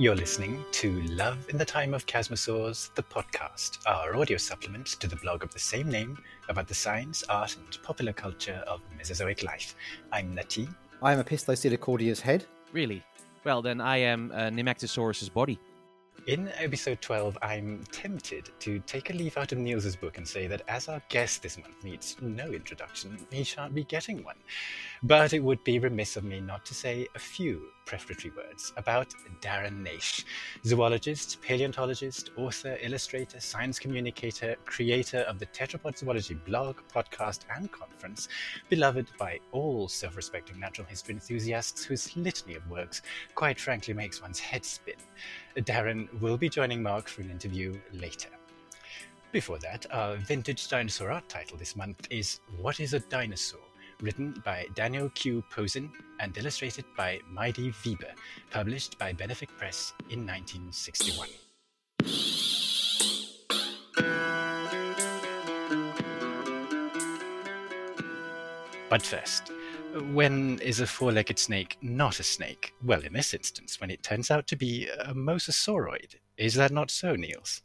You're listening to Love in the Time of Chasmosaurs, the podcast, our audio supplement to the blog of the same name about the science, art, and popular culture of Mesozoic life. I'm Natee. I am a Opisthocoelicaudia's head. Really? Well, then I am uh, Nemegtosaurus's body. In episode 12, I'm tempted to take a leaf out of Niels's book and say that as our guest this month needs no introduction, he shan't be getting one. But it would be remiss of me not to say a few prefatory words about Darren Naish, zoologist, paleontologist, author, illustrator, science communicator, creator of the Tetrapod Zoology blog, podcast, and conference, beloved by all self respecting natural history enthusiasts whose litany of works quite frankly makes one's head spin. Darren will be joining Mark for an interview later. Before that, our vintage dinosaur art title this month is What is a Dinosaur? written by Daniel Q. Posin and illustrated by Maidi Wiebe, published by Benefic Press in 1961. But first, when is a four legged snake not a snake? Well, in this instance, when it turns out to be a mosasauroid. Is that not so, Niels?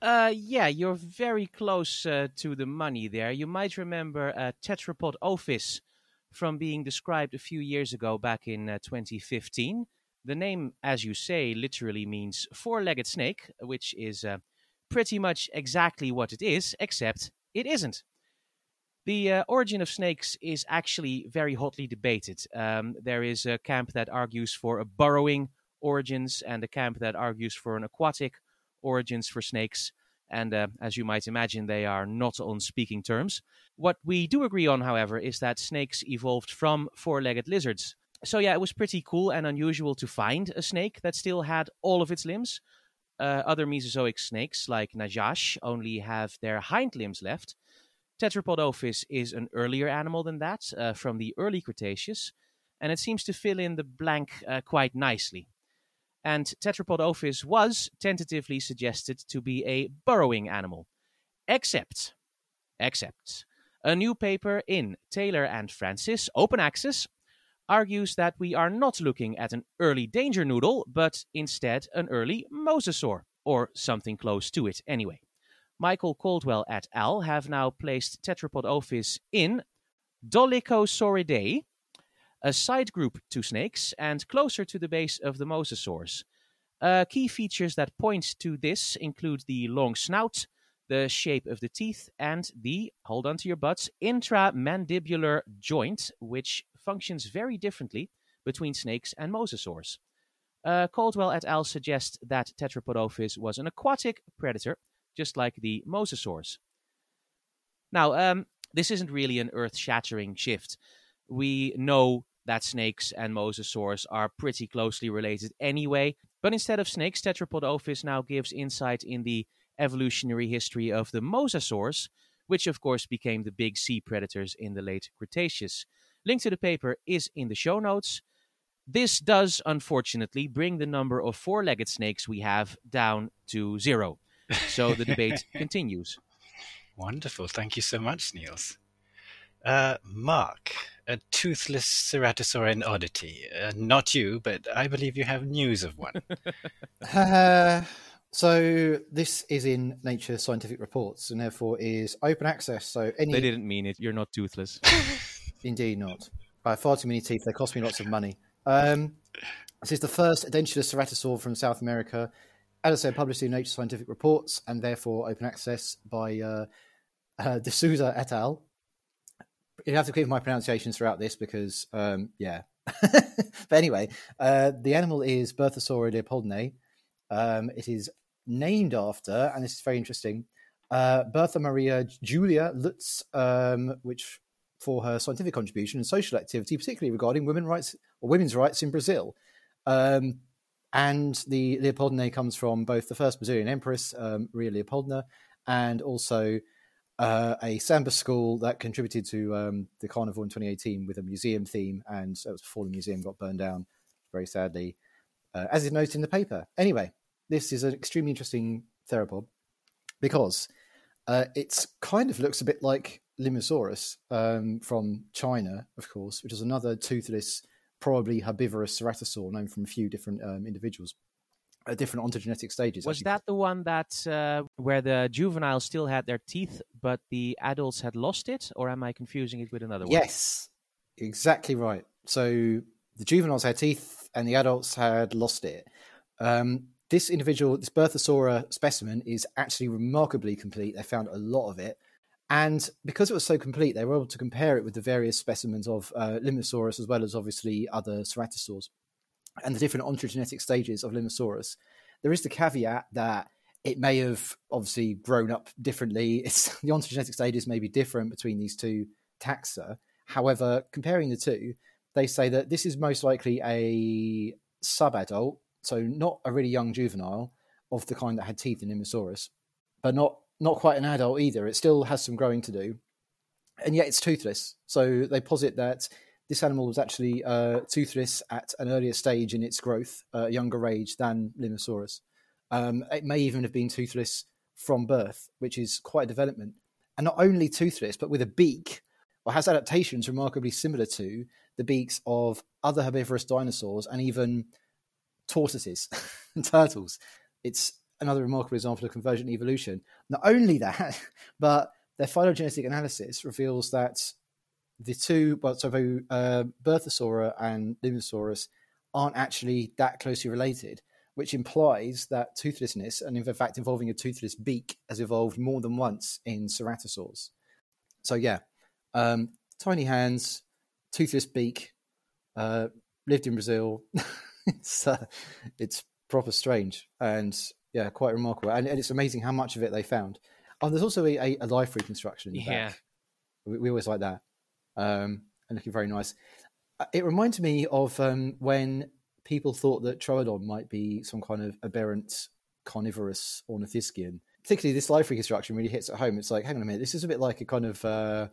Uh, yeah, you're very close uh, to the money there. You might remember uh, Tetrapodophis from being described a few years ago back in uh, 2015. The name, as you say, literally means four legged snake, which is uh, pretty much exactly what it is, except it isn't. The uh, origin of snakes is actually very hotly debated. Um, there is a camp that argues for a burrowing origins and a camp that argues for an aquatic origins for snakes, and uh, as you might imagine, they are not on speaking terms. What we do agree on, however, is that snakes evolved from four legged lizards. So, yeah, it was pretty cool and unusual to find a snake that still had all of its limbs. Uh, other Mesozoic snakes, like Najash, only have their hind limbs left. Tetrapodophis is an earlier animal than that, uh, from the early Cretaceous, and it seems to fill in the blank uh, quite nicely and Tetrapodophis was tentatively suggested to be a burrowing animal. Except, except, a new paper in Taylor and Francis, open access, argues that we are not looking at an early danger noodle, but instead an early mosasaur, or something close to it anyway. Michael Caldwell et al. have now placed Tetrapodophis in Dolichosauridae, a side group to snakes and closer to the base of the mosasaurs. Uh, key features that point to this include the long snout, the shape of the teeth, and the, hold on to your butts, intramandibular joint, which functions very differently between snakes and mosasaurs. Uh, Caldwell et al. suggest that Tetrapodophis was an aquatic predator, just like the mosasaurs. Now, um, this isn't really an earth shattering shift. We know that snakes and mosasaurs are pretty closely related anyway. But instead of snakes, tetrapod Tetrapodophis now gives insight in the evolutionary history of the mosasaurs, which of course became the big sea predators in the late Cretaceous. Link to the paper is in the show notes. This does, unfortunately, bring the number of four legged snakes we have down to zero. So the debate continues. Wonderful. Thank you so much, Niels. Uh, Mark, a toothless ceratosauran oddity. Uh, not you, but I believe you have news of one. uh, so this is in Nature Scientific Reports, and therefore is open access. So any they didn't mean it. You're not toothless. Indeed not. I have far too many teeth. They cost me lots of money. Um, this is the first edentulous ceratosaur from South America. As I said, published in Nature Scientific Reports, and therefore open access by uh, uh, D'Souza et al you have to keep my pronunciations throughout this because, um, yeah. but anyway, uh, the animal is Berthasaura leopoldinae. Um, it is named after, and this is very interesting, uh, Bertha Maria Julia Lutz, um, which for her scientific contribution and social activity, particularly regarding women rights or women's rights in Brazil. Um, and the Leopoldinae comes from both the first Brazilian empress, um, Maria Leopoldina, and also uh, a samba school that contributed to um, the carnival in 2018 with a museum theme, and that was before the museum got burned down, very sadly, uh, as is noted in the paper. Anyway, this is an extremely interesting theropod because uh, it kind of looks a bit like Limusaurus um, from China, of course, which is another toothless, probably herbivorous ceratosaur known from a few different um, individuals. at different ontogenetic stages. Was that the one that uh, where the juveniles still had their teeth, but the adults had lost it, or am I confusing it with another one? Yes, exactly right. So the juveniles had teeth, and the adults had lost it. Um, this individual, this Berthasaura specimen, is actually remarkably complete. They found a lot of it. And because it was so complete, they were able to compare it with the various specimens of uh, Limusaurus as well as obviously other ceratosaurs and the different ontogenetic stages of Limusaurus. There is the caveat that it may have obviously grown up differently. It's, the ontogenetic stages may be different between these two taxa. However, comparing the two, they say that this is most likely a subadult, so not a really young juvenile of the kind that had teeth in Limusaurus, but not not quite an adult either. It still has some growing to do, and yet it's toothless. So they posit that this animal was actually uh, toothless at an earlier stage in its growth, uh, younger age than Limusaurus. Um, it may even have been toothless from birth, which is quite a development. And not only toothless, but with a beak, or has adaptations remarkably similar to the beaks of other herbivorous dinosaurs and even tortoises and turtles. It's another remarkable example of convergent evolution. Not only that, but their phylogenetic analysis reveals that the two, well, so uh, Berthasaura and Limusaurus aren't actually that closely related, which implies that toothlessness, and in fact involving a toothless beak, has evolved more than once in ceratosaurs. So yeah, um, tiny hands, toothless beak, uh, lived in Brazil. it's uh, it's proper strange and yeah, quite remarkable. And, and, it's amazing how much of it they found. Oh, there's also a, a life reconstruction in the yeah. back. We, we always like that. Um, and looking very nice. Uh, It reminds me of um, when people thought that Troodon might be some kind of aberrant carnivorous ornithischian. Particularly, this life reconstruction really hits at home. It's like, hang on a minute, this is a bit like a kind of, uh,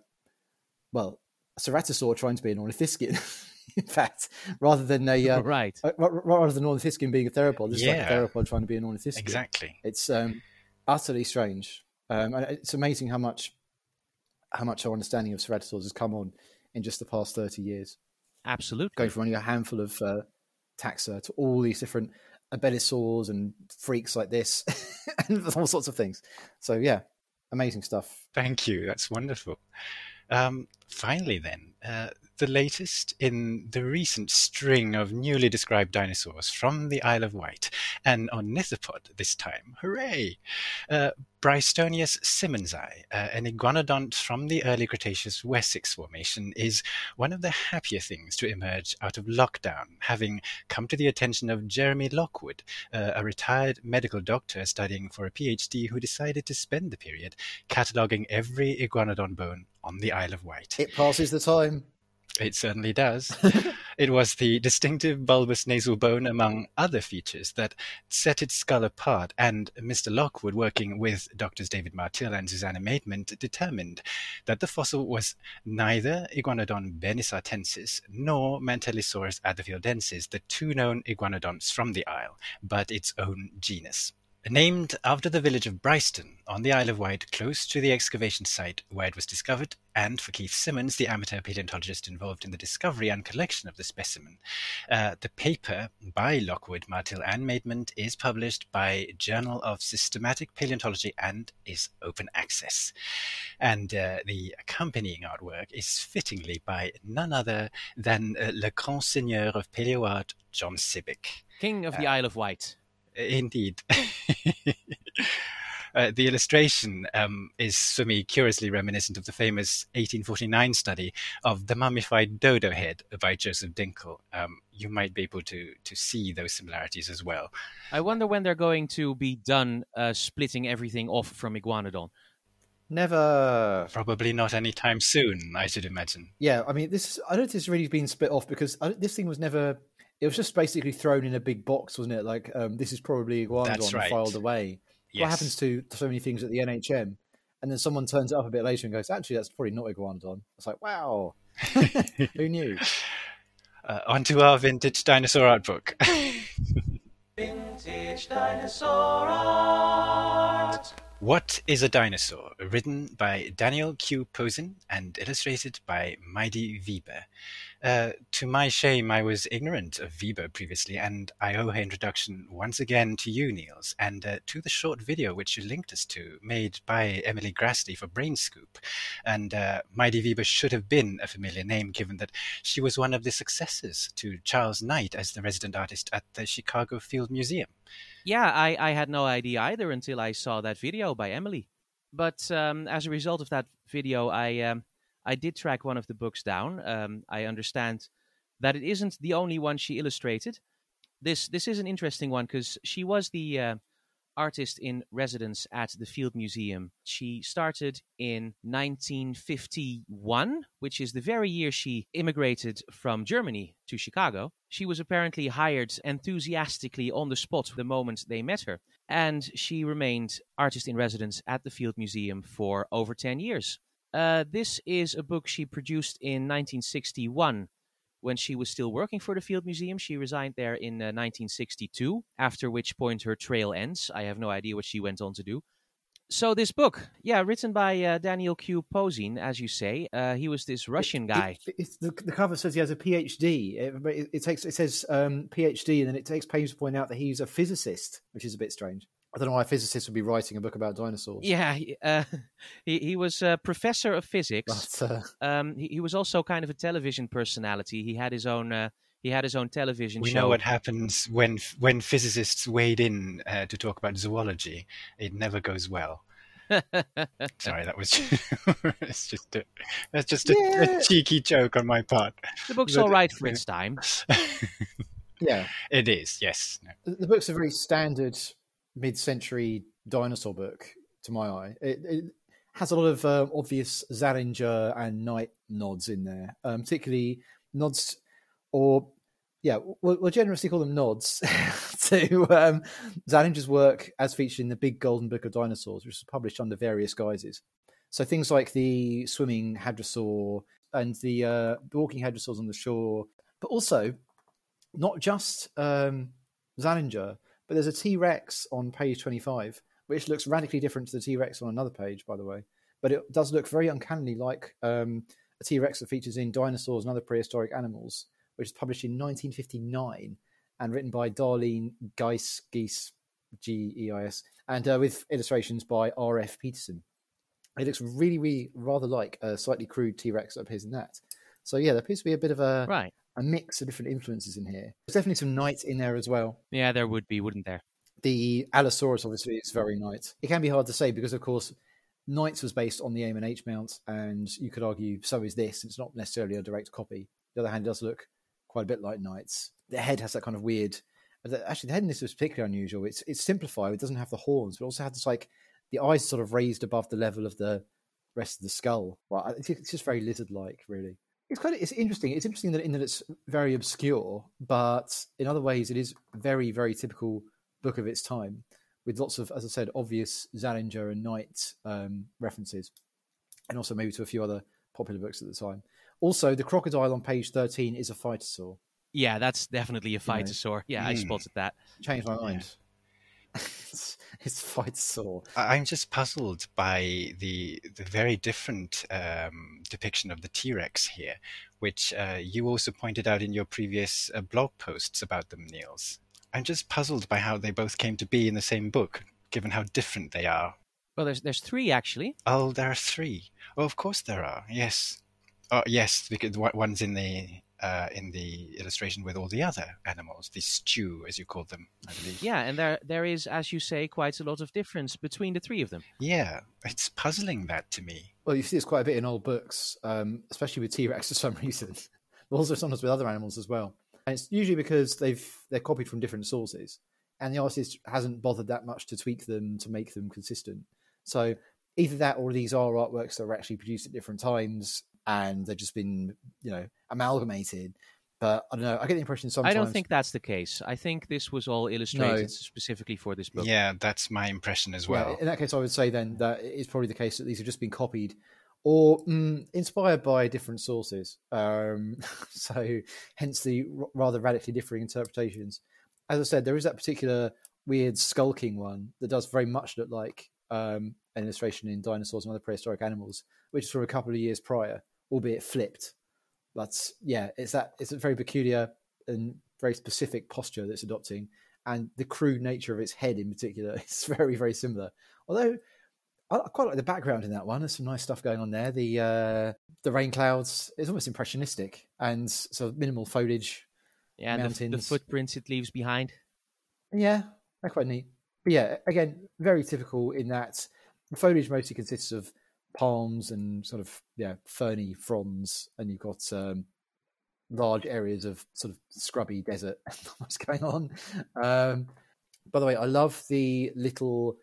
well, a ceratosaur trying to be an ornithischian. in fact, rather than a uh, right. uh, ra- rather than ornithischian being a theropod, this is like a theropod trying to be an ornithischian. Exactly. It's um, utterly strange, um, and it's amazing how much how much our understanding of ceratosaurs has come on in just the past thirty years, Absolutely. going from only a handful of uh, taxa to all these different abelisaurs and freaks like this, and all sorts of things. So yeah, amazing stuff. Thank you. That's wonderful. Um, finally, then, uh, the latest in the recent string of newly described dinosaurs from the Isle of Wight, an ornithopod this time. Hooray! Uh, Brighstoneus simmondsi, uh, an iguanodont from the early Cretaceous Wessex Formation, is one of the happier things to emerge out of lockdown, having come to the attention of Jeremy Lockwood, uh, a retired medical doctor studying for a PhD who decided to spend the period cataloguing every iguanodon bone on the Isle of Wight. It passes the time. It certainly does. it was the distinctive bulbous nasal bone, among other features, that set its skull apart, and Mr. Lockwood, working with Doctors David Martill and Susannah Maidment, determined that the fossil was neither Iguanodon bernissartensis nor Mantellisaurus atherfieldensis, the two known iguanodonts from the Isle, but its own genus. Named after the village of Brighstone on the Isle of Wight, close to the excavation site where it was discovered, and for Keith Simmonds, the amateur paleontologist involved in the discovery and collection of the specimen. Uh, the paper by Lockwood, Martill, and Maidment is published by Journal of Systematic Paleontology and is open access. And uh, the accompanying artwork is fittingly by none other than uh, Le Grand Seigneur of Paleoart, John Sibbick. King of the Isle of Wight. Indeed. Uh, the illustration um, is, for me, curiously reminiscent of the famous 1849 study of the mummified dodo head by Joseph Dinkel. Um, you might be able to to see those similarities as well. I wonder when they're going to be done uh, splitting everything off from Iguanodon. Never. Probably not anytime soon, I should imagine. Yeah, I mean, this. I don't think it's really been split off because I, this thing was never. It was just basically thrown in a big box, wasn't it? Like, um, this is probably Iguanodon That's right. filed away. Yes. What happens to so many things at the NHM? And then someone turns it up a bit later and goes, actually, that's probably not Iguanodon. It's like, wow, who knew? Uh, on to our vintage dinosaur art book. Vintage dinosaur art. What is a Dinosaur? Written by Daniel Q. Posin and illustrated by Maidi Wiebe. Uh, to my shame, I was ignorant of Wiebe previously, and I owe her introduction once again to you, Niels, and uh, to the short video which you linked us to, made by Emily Graslie for Brain Scoop. And uh, Maidi Wiebe should have been a familiar name, given that she was one of the successors to Charles Knight as the resident artist at the Chicago Field Museum. Yeah, I, I had no idea either until I saw that video by Emily. But um, as a result of that video, I um, I did track one of the books down. Um, I understand that it isn't the only one she illustrated. This this is an interesting one because she was the uh, artist in residence at the Field Museum. She started in 1951, which is the very year she immigrated from Germany to Chicago. She was apparently hired enthusiastically on the spot the moment they met her, and she remained artist in residence at the Field Museum for over 10 years. Uh, this is a book she produced in 1961 when she was still working for the Field Museum. She resigned there in uh, 1962, after which point her trail ends. I have no idea what she went on to do. So this book, yeah, written by uh, Daniel Q. Posin, as you say, uh, he was this Russian guy. It, it, the, the, cover says he has a PhD. It, it takes it says um, PhD, and then it takes pains to point out that he's a physicist, which is a bit strange. I don't know why physicists would be writing a book about dinosaurs. Yeah, uh, he he was a professor of physics. But, uh... um, he, he, was also kind of a television personality. He had his own uh, he had his own television we show. know what happens when when physicists wade in uh, to talk about zoology. It never goes well. Sorry, that was it's just a, that's just a, yeah. a, cheeky joke on my part. The book's but, all right for its time. yeah, it is. Yes, the, the book's a very standard mid-century dinosaur book to my eye. It, it has a lot of uh, obvious Zallinger and Knight nods in there, um, particularly nods, or yeah, we'll, we'll generously call them nods to um, Zallinger's work as featured in the Big Golden Book of Dinosaurs, which was published under various guises. So things like the swimming hadrosaur and the, uh, walking hadrosaurs on the shore, but also not just um, Zallinger, but there's a T Rex on page 25, which looks radically different to the T Rex on another page, by the way. But it does look very uncannily like um, a T Rex that features in Dinosaurs and Other Prehistoric Animals, which is published in 1959 and written by Darlene Geis, Geis G E I S, and uh, with illustrations by R. F. Peterson. It looks really, really rather like a slightly crude T Rex that appears in that. So yeah, there appears to be a bit of a right a mix of different influences in here. There's definitely some Knight in there as well. Yeah, there would be, wouldn't there? The Allosaurus obviously is very Knight. It can be hard to say because, of course, Knight's was based on the AMNH mount, and you could argue so is this. It's not necessarily a direct copy. The other hand, it does look quite a bit like Knight's. The head has that kind of weird. Actually, the head in this is particularly unusual. It's it's simplified. It doesn't have the horns, but also has this like the eyes sort of raised above the level of the rest of the skull. Well, it's just very lizard-like, really. It's kind of it's interesting. It's interesting that in that it's very obscure, but in other ways it is very very typical book of its time, with lots of, as I said, obvious Zallinger and Knight um, references, and also maybe to a few other popular books at the time. Also, the crocodile on page thirteen is a phytosaur. Yeah, that's definitely a phytosaur. Yeah, mm. I hmm. spotted that. Changed my mind. It's phytosaur. I'm just puzzled by the the very different um, depiction of the T Rex here, which uh, you also pointed out in your previous uh, blog posts about them, Niels. I'm just puzzled by how they both came to be in the same book, given how different they are. Well, there's there's three actually. Oh, there are three. Oh, of course there are. Yes. Oh, yes, because one's in the uh, in the illustration with all the other animals, the stew, as you call them, I believe. Yeah, and there there is, as you say, quite a lot of difference between the three of them. Yeah, it's puzzling that to me. Well, you see this quite a bit in old books, um, especially with T Rex for some reason, but also sometimes with other animals as well. And it's usually because they've they're copied from different sources, and the artist hasn't bothered that much to tweak them to make them consistent. So either that or these are artworks that were actually produced at different times and they've just been you know amalgamated but I don't know. I get the impression sometimes. I don't think that's the case. I think this was all illustrated no. specifically for this book. Yeah, that's my impression as well. Yeah, in that case, I would say then that it's probably the case that these have just been copied or mm, inspired by different sources. Um, so, hence the r- rather radically differing interpretations. As I said, there is that particular weird skulking one that does very much look like um, an illustration in Dinosaurs and Other Prehistoric Animals, which is from a couple of years prior albeit flipped. But yeah, it's that it's a very peculiar and very specific posture that's adopting, and the crude nature of its head in particular is very very similar. Although I quite like the background in that one. There's some nice stuff going on there. The uh, the rain clouds is almost impressionistic and sort of minimal foliage. Yeah, the, the footprints it leaves behind. Yeah, they're quite neat. But yeah, again, very typical in that the foliage mostly consists of palms and sort of yeah ferny fronds, and you've got um, large areas of sort of scrubby desert. What's going on? Um, by the way, I love the little.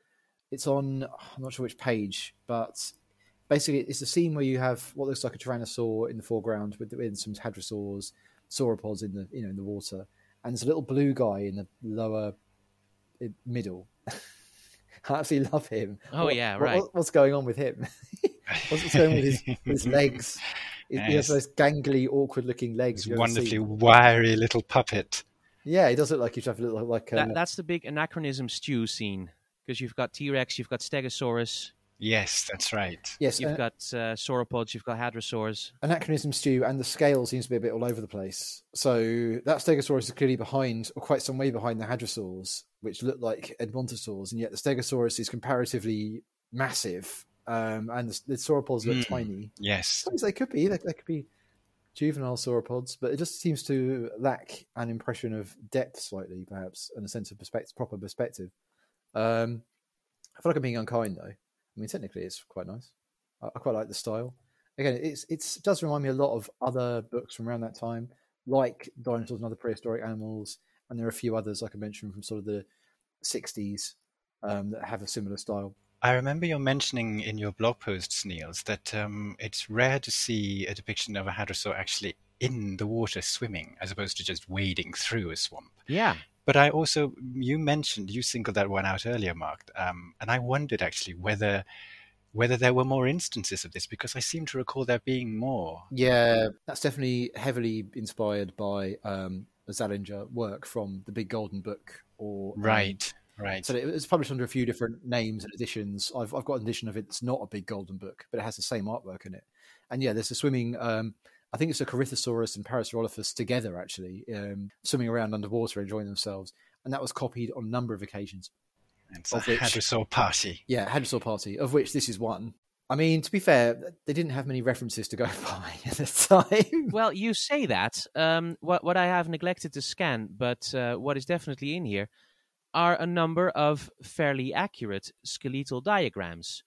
It's on. I'm not sure which page, but basically, it's a scene where you have what looks like a tyrannosaur in the foreground with, with some hadrosaurs, sauropods in the you know in the water, and there's a little blue guy in the lower middle. I absolutely love him. Oh, What- yeah, right. what- what's going on with him? what's, what's going on with his, his legs? He, has those gangly, awkward-looking legs. Wonderfully wiry little puppet. Yeah, he does look like he should have a little like. Uh, That, that's the big anachronism stew scene because you've got T Rex, you've got Stegosaurus, Yes, that's right. yes, you've uh, got uh, sauropods, you've got hadrosaurs. anachronism stew, and the scale seems to be a bit all over the place. So that Stegosaurus is clearly behind, or quite some way behind, the hadrosaurs, which look like Edmontosaurs, and yet the Stegosaurus is comparatively massive, um, and the, the sauropods look Hmm. tiny. Yes. Sometimes they could be, they, they could be juvenile sauropods, but it just seems to lack an impression of depth slightly, perhaps, and a sense of perspective, proper perspective. Um, I feel like I'm being unkind, though. I mean, technically, it's quite nice. I, I quite like the style. Again, it's it's it does remind me a lot of other books from around that time, like Dinosaurs and Other Prehistoric Animals, and there are a few others, like I mentioned, from sort of the '60s um, that have a similar style. I remember you mentioning in your blog posts, Niels, that um, it's rare to see a depiction of a hadrosaur actually in the water swimming, as opposed to just wading through a swamp. Yeah, But I also, you mentioned, you singled that one out earlier, Mark, um, and I wondered actually whether whether there were more instances of this because I seem to recall there being more. Yeah, that's definitely heavily inspired by um, the Zallinger work from the Big Golden Book. Or um, Right, right. So it was published under a few different names and editions. I've I've got an edition of it that's not a Big Golden Book, but it has the same artwork in it. And yeah, there's a swimming. Um, I think it's a Corythosaurus and Parasaurolophus together, actually, um, swimming around underwater, enjoying themselves. And that was copied on a number of occasions. It's a of which- hadrosaur party. Yeah, Hadrosaur Party, of which this is one. I mean, to be fair, they didn't have many references to go by at the time. Well, you say that. Um, what what I have neglected to scan, but uh, what is definitely in here, are a number of fairly accurate skeletal diagrams.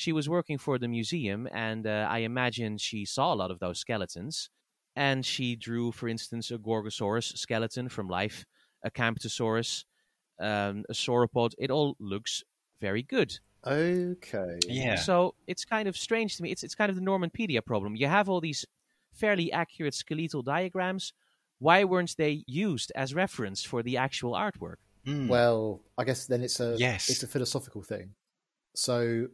She was working for the museum, and uh, I imagine she saw a lot of those skeletons. And she drew, for instance, a Gorgosaurus skeleton from life, a Camptosaurus, um, a sauropod. It all looks very good. Okay. Yeah. So it's kind of strange to me. It's it's kind of the Normanpedia problem. You have all these fairly accurate skeletal diagrams. Why weren't they used as reference for the actual artwork? Mm. Well, I guess then it's a Yes. it's a philosophical thing. So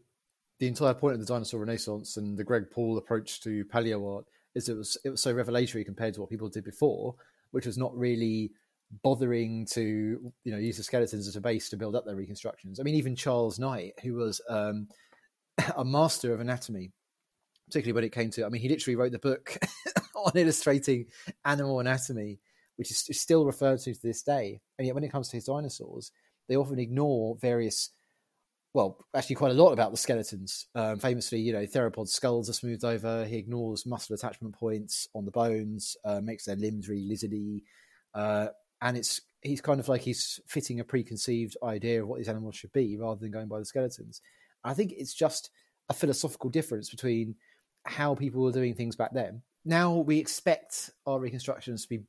the entire point of the dinosaur renaissance and the Greg Paul approach to paleo art is it was it was so revelatory compared to what people did before, which was not really bothering to you know use the skeletons as a base to build up their reconstructions. I mean, even Charles Knight, who was um, a master of anatomy, particularly when it came to, I mean, he literally wrote the book on illustrating animal anatomy, which is still referred to to this day. And yet, when it comes to his dinosaurs, they often ignore various, well, actually, quite a lot about the skeletons. Um, famously, you know, theropod skulls are smoothed over. He ignores muscle attachment points on the bones, uh, makes their limbs really lizardy. Uh, and it's he's kind of like he's fitting a preconceived idea of what these animals should be rather than going by the skeletons. I think it's just a philosophical difference between how people were doing things back then. Now we expect our reconstructions to be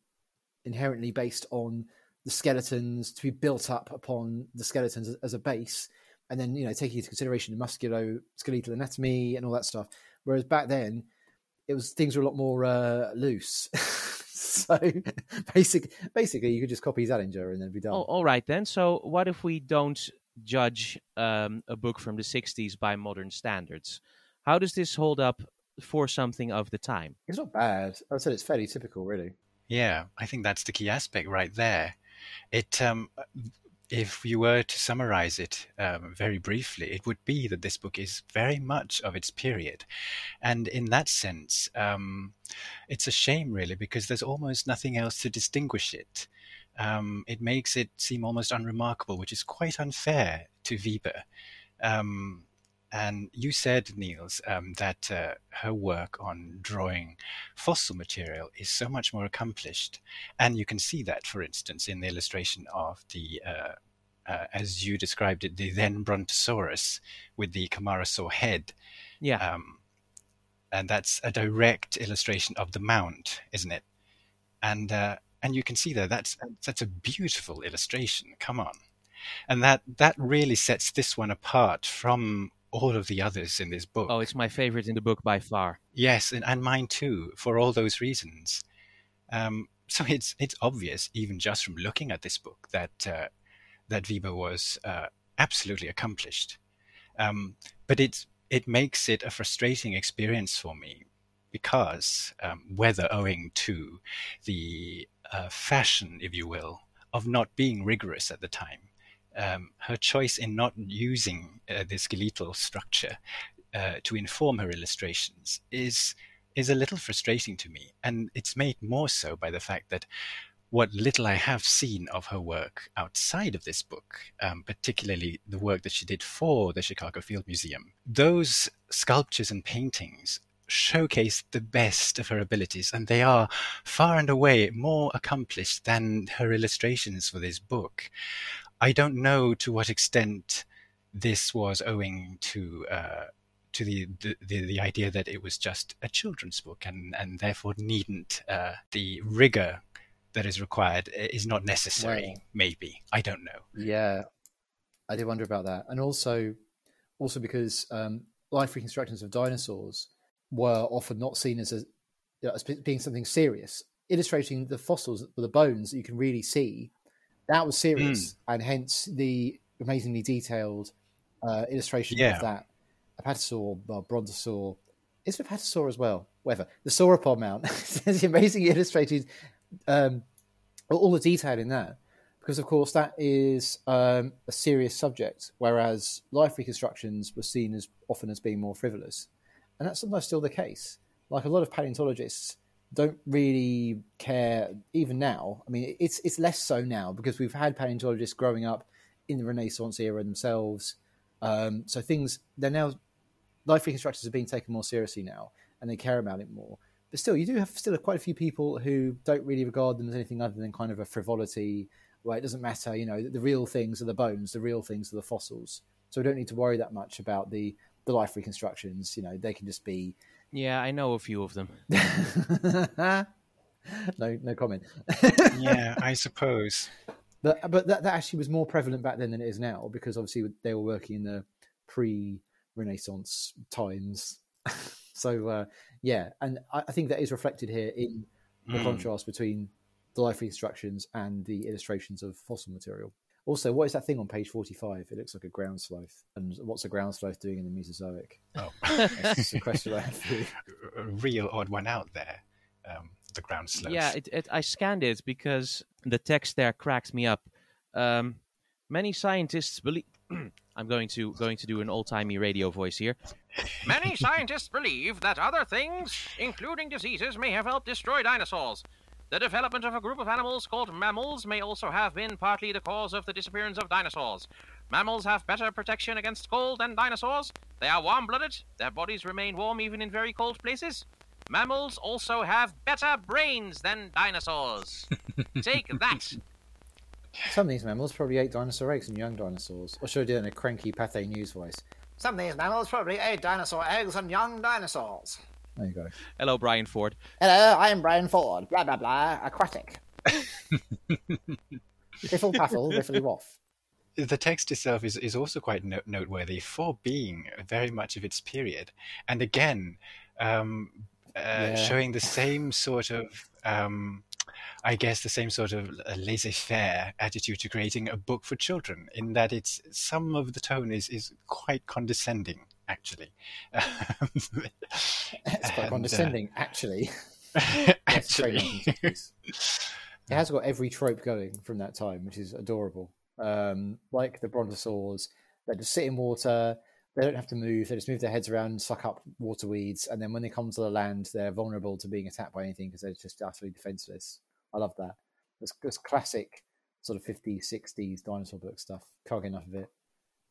inherently based on the skeletons, to be built up upon the skeletons as, as a base, and then you know taking into consideration the musculoskeletal anatomy and all that stuff. Whereas back then, it was things were a lot more uh, loose. so basic, basically, you could just copy Zallinger and then be done. Oh, all right then. So what if we don't judge um, a book from the '60s by modern standards? How does this hold up for something of the time? It's not bad. I said it's fairly typical, really. Yeah, I think that's the key aspect right there. It um, if you were to summarize it um, very briefly, it would be that this book is very much of its period. And in that sense, um, it's a shame, really, because there's almost nothing else to distinguish it. Um, it makes it seem almost unremarkable, which is quite unfair to Wiebe. And you said, Niels, um, that uh, her work on drawing fossil material is so much more accomplished. And you can see that, for instance, in the illustration of the, uh, uh, as you described it, the then Brontosaurus with the Camarasaur head. Yeah. Um, and that's a direct illustration of the mount, isn't it? And uh, and you can see there that's that's a beautiful illustration. Come on, and that that really sets this one apart from all of the others in this book. Oh, it's my favorite in the book by far. Yes, and, and mine too, for all those reasons. Um, so it's it's obvious, even just from looking at this book, that uh, that Wiebe was uh, absolutely accomplished. Um, but it it makes it a frustrating experience for me because um, whether owing to the uh, fashion, if you will, of not being rigorous at the time, um, her choice in not using uh, the skeletal structure uh, to inform her illustrations is is a little frustrating to me, and it's made more so by the fact that what little I have seen of her work outside of this book, um, particularly the work that she did for the Chicago Field Museum, those sculptures and paintings showcase the best of her abilities, and they are far and away more accomplished than her illustrations for this book. I don't know to what extent this was owing to uh, to the, the, the idea that it was just a children's book and and therefore needn't uh, the rigor that is required is not necessary. Well, maybe I don't know. Yeah, I did wonder about that, and also also because um, life reconstructions of dinosaurs were often not seen as a as being something serious, illustrating the fossils, the bones that you can really see that was serious, mm. and hence the amazingly detailed uh, illustration yeah. of that apatosaur, well, brontosaur. Is it apatosaur as well? Whatever. The sauropod mount. the amazingly illustrated, um, all the detail in that. Because, of course, that is um, a serious subject, whereas life reconstructions were seen as often as being more frivolous. And that's sometimes still the case. Like a lot of paleontologists don't really care even now. I mean, it's it's less so now because we've had paleontologists growing up in the Renaissance era themselves. Um, so things they're now life reconstructors are being taken more seriously now, and they care about it more. But still, you do have still quite a few people who don't really regard them as anything other than kind of a frivolity. Where it doesn't matter, you know, the, the real things are the bones, the real things are the fossils. So we don't need to worry that much about the the life reconstructions. You know, they can just be yeah, I know a few of them. no, no comment. yeah, I suppose. But but that, that actually was more prevalent back then than it is now because obviously they were working in the pre-Renaissance times. so uh, yeah, and I, I, think that is reflected here in the mm. contrast between the life instructions and the illustrations of fossil material. Also, what is that thing on page 45? It looks like a ground sloth. And what's a ground sloth doing in the Mesozoic? Oh, that's a question I have A real odd one out there. Um, the ground sloth. Yeah, it, it, I scanned it because the text there cracked me up. Um, many scientists believe. I'm going to going to do an old timey radio voice here. Many scientists believe that other things, including diseases, may have helped destroy dinosaurs. The development of a group of animals called mammals may also have been partly the cause of the disappearance of dinosaurs. Mammals have better protection against cold than dinosaurs. They are warm blooded. Their bodies remain warm even in very cold places. Mammals also have better brains than dinosaurs. Take that. Some of these mammals probably ate dinosaur eggs and young dinosaurs. Or should I do it in a cranky Pathé News voice? Some of these mammals probably ate dinosaur eggs and young dinosaurs. There you go. Hello, Brian Ford. Hello, I am Brian Ford. Blah blah blah. Aquatic. Riffle paffle, riffly waff. The text itself is, is also quite no- noteworthy for being very much of its period, and again, um, uh, yeah. showing the same sort of um, I guess the same sort of laissez-faire attitude to creating a book for children, in that it's some of the tone is is quite condescending actually. it's quite and, condescending, uh, actually. actually. it has got every trope going from that time, which is adorable. um, like the brontosaurs. They just sit in water. They don't have to move. They just move their heads around, suck up water weeds, and then when they come to the land, they're vulnerable to being attacked by anything because they're just utterly defenseless. I love that. It's, it's classic sort of 50s, 60s dinosaur book stuff. Can't get enough of it.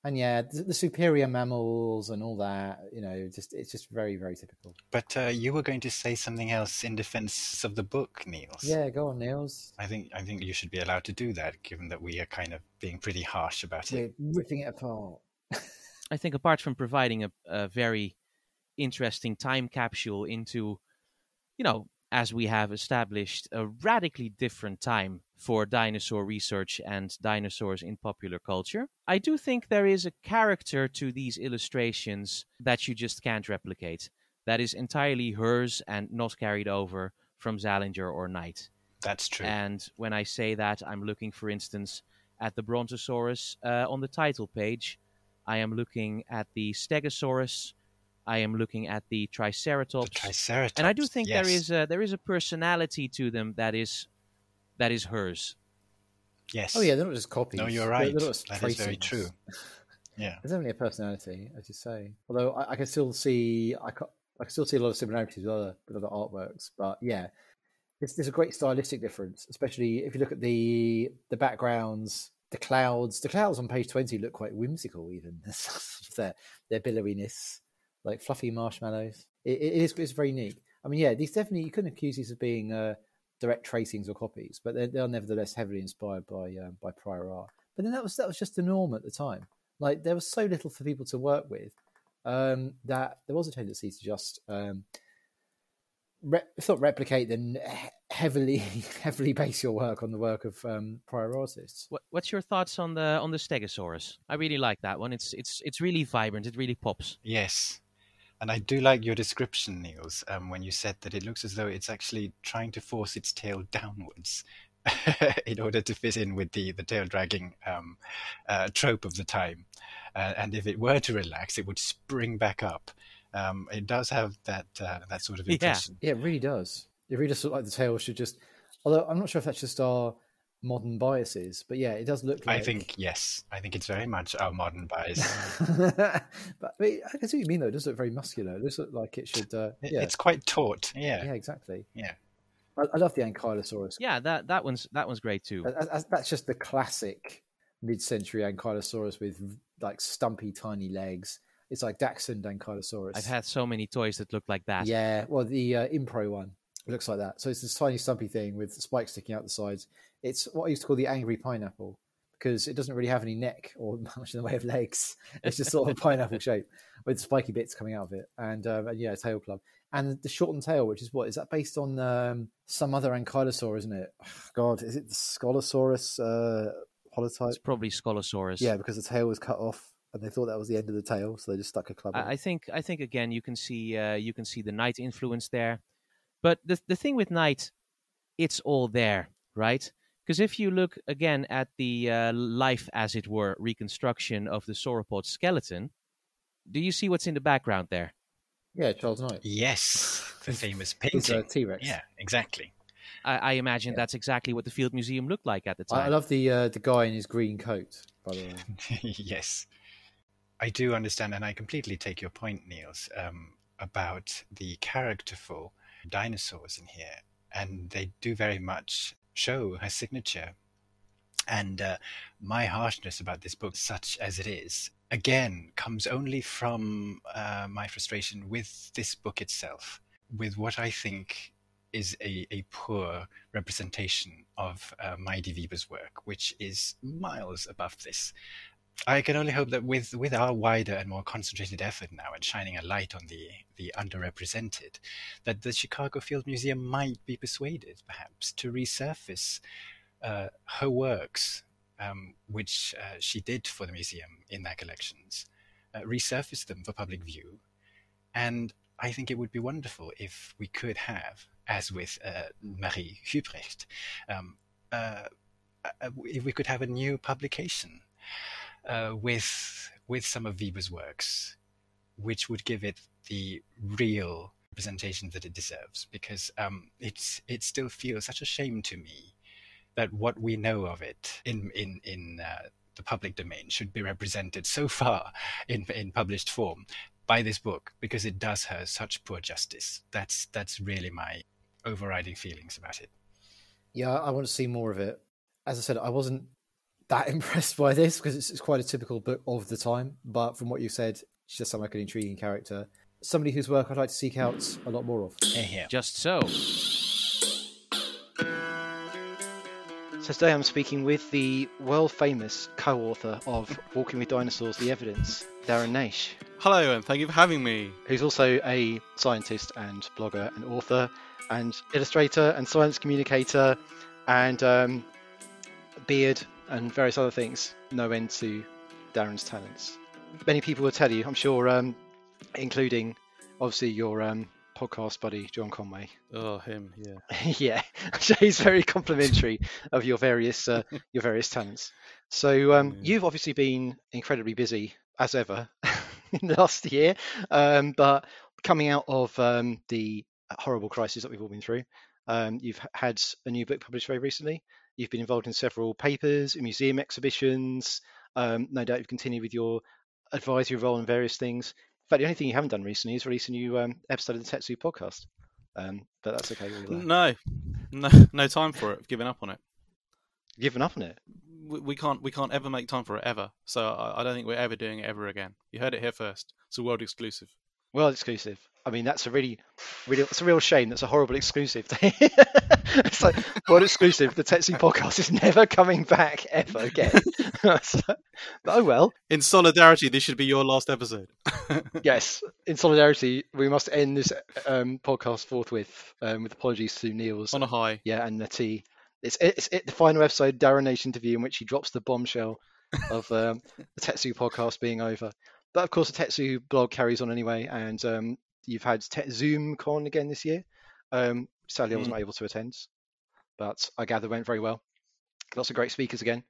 And yeah, the, the superior mammals and all that, you know, just it's just very, very typical. But uh, you were going to say something else in defense of the book, Niels. Yeah, go on, Niels. I think I think you should be allowed to do that, given that we are kind of being pretty harsh about it. We're ripping it apart. I think apart from providing a, a very interesting time capsule into, you know, as we have established, a radically different time for dinosaur research and dinosaurs in popular culture. I do think there is a character to these illustrations that you just can't replicate. That is entirely hers and not carried over from Zallinger or Knight. That's true. And when I say that, I'm looking, for instance, at the Brontosaurus uh, on the title page. I am looking at the Stegosaurus. I am looking at the Triceratops. the Triceratops. and I do think there yes. is a, there is a personality to them that is that is hers. Yes. Oh yeah, they're not just copies. No, you're They're- right. they're not just That is very true. Yeah. There's definitely a personality, as you say. Although I, I can still see, I can, I can still see a lot of similarities with other with other artworks. But yeah, it's, there's a great stylistic difference, especially if you look at the the backgrounds, the clouds. The clouds on page twenty look quite whimsical, even their their billowiness, like fluffy marshmallows. It, it is it's very neat. I mean, yeah, these definitely you couldn't accuse these of being uh, direct tracings or copies, but they're, they're nevertheless heavily inspired by um, by prior art. But then that was that was just the norm at the time. Like there was so little for people to work with um, that there was a tendency to just um, re- if not replicate, then heavily heavily base your work on the work of um, prior artists. What, what's your thoughts on the on the Stegosaurus? I really like that one. It's it's it's really vibrant. It really pops. Yes. And I do like your description, Niels, um, when you said that it looks as though it's actually trying to force its tail downwards in order to fit in with the, the tail dragging um, uh, trope of the time. Uh, and if it were to relax, it would spring back up. Um, it does have that uh, that sort of Yeah. impression. Yeah, it really does. It really does look like the tail should just. Although I'm not sure if that's just our modern biases, but yeah, it does look like. I think yes. I think it's very much our modern bias. but I, mean, I can see what you mean though. It does look very muscular. It does look like it should. Uh, yeah, It's quite taut. Yeah. yeah, exactly. Yeah. I, I love the Ankylosaurus. Yeah, that that one's that one's great too. That- that's, that's just the classic mid-century Ankylosaurus with like stumpy, tiny legs. It's like Dachshund Ankylosaurus. I've had so many toys that look like that. Yeah, well, the uh, Impro one it looks like that. So it's this tiny, stumpy thing with spikes sticking out the sides. It's what I used to call the angry pineapple because it doesn't really have any neck or much in the way of legs. It's just sort of a pineapple shape with spiky bits coming out of it, and, um, and yeah, a tail club. And the shortened tail, which is what is that based on um, some other ankylosaur, isn't it? God, is it the Scolosaurus uh, holotype? It's probably Scolosaurus. Yeah, because the tail was cut off, and they thought that was the end of the tail, so they just stuck a club. in. I, I think I think again you can see uh, you can see the Knight influence there, but the the thing with Knight, it's all there, right? Because if you look again at the uh, life, as it were, reconstruction of the sauropod skeleton, do you see what's in the background there? yeah, Charles Knight. Yes. The famous He's painting. T Rex. Yeah, exactly. I, I imagine that's exactly what the Field Museum looked like at the I, I love the uh, the guy in his green coat, by the way. yes. I do understand, and I completely take your point, Niels, um, about the characterful dinosaurs in here. And they do very much show her signature. And uh, my harshness about this book, such as it is, again, comes only from uh, my frustration with this book itself, with what I think is a, a poor representation of uh, Wiebe's work, which is miles above this. I can only hope that with, with our wider and more concentrated effort now and shining a light on the, the underrepresented, that the Chicago Field Museum might be persuaded, perhaps, to resurface uh, her works, um, which uh, she did for the museum in their collections, uh, resurface them for public view. And I think it would be wonderful if we could have, as with uh, Marie Hubrecht, um, uh, uh, if we could have a new publication uh, with with some of Wiebe's works, which would give it the real representation that it deserves. Because um, it's it still feels such a shame to me that what we know of it in in in uh, the public domain should be represented so far in in published form by this book because it does her such poor justice. That's that's really my overriding feelings about it. Yeah, I want to see more of it. As I said, I wasn't that impressed by this because it's, it's quite a typical book of the time. But from what you said, she does sound like an intriguing character. Somebody whose work I'd like to seek out a lot more of. Here, here. Just so. So today I'm speaking with the world famous co-author of Walking with Dinosaurs: The Evidence, Darren Naish, Hello, and thank you for having me. who's also a scientist and blogger and author and illustrator and science communicator and um, beard and various other things. No end to Darren's talents. Many people will tell you, I'm sure, um, including obviously your um, podcast buddy John Conway. Oh, him, yeah. yeah, so he's very complimentary of your various uh, your various talents. So um, Yeah. you've obviously been incredibly busy as ever in the last year, um, but coming out of um, the horrible crisis that we've all been through, um, you've had a new book published very recently. You've been involved in several papers, museum exhibitions. Um, no doubt you've continued with your advisory role in various things. In fact, the only thing you haven't done recently is release a new um, episode of the TetZoo podcast. Um, but that's okay. We'll, uh, No, no, no time for it. I've given up on it. given up on it. We, we can't, we can't ever make time for it ever. So I, I don't think we're ever doing it ever again. You heard it here first. It's a world exclusive. World exclusive. I mean, that's a really, really, it's a real shame. That's a horrible exclusive. it's like world exclusive. The TetZoo podcast is never coming back ever again. So- oh well. In solidarity, this should be your last episode. Yes, in solidarity, we must end this um, podcast forthwith. Um, with apologies to Niels. On a high. yeah, and Natee. It's it's it, the final episode, Darren Naish interview, in which he drops the bombshell of um, the TetZoo podcast being over. But of course, the TetZoo blog carries on anyway, and um, you've had Te- Zoom Con again this year. Um, sadly, I wasn't able to attend, but I gather it went very well. Lots of great speakers again.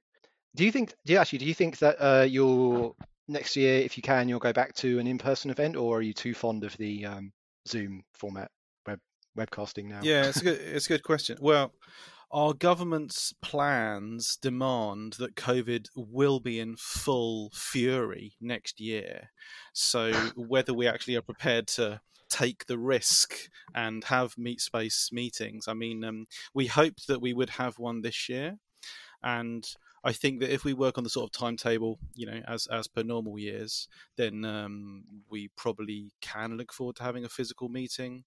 Do you think? Do you actually? Do you think that uh, you'll next year, if you can, you'll go back to an in-person event, or are you too fond of the um, Zoom format, web webcasting now? Yeah, it's a good, it's a good question. Well, our government's plans demand that COVID will be in full fury next year. So whether we actually are prepared to take the risk and have meet space meetings, I mean, um, we hoped that we would have one this year, and I think that if we work on the sort of timetable, you know, as as per normal years, then um, we probably can look forward to having a physical meeting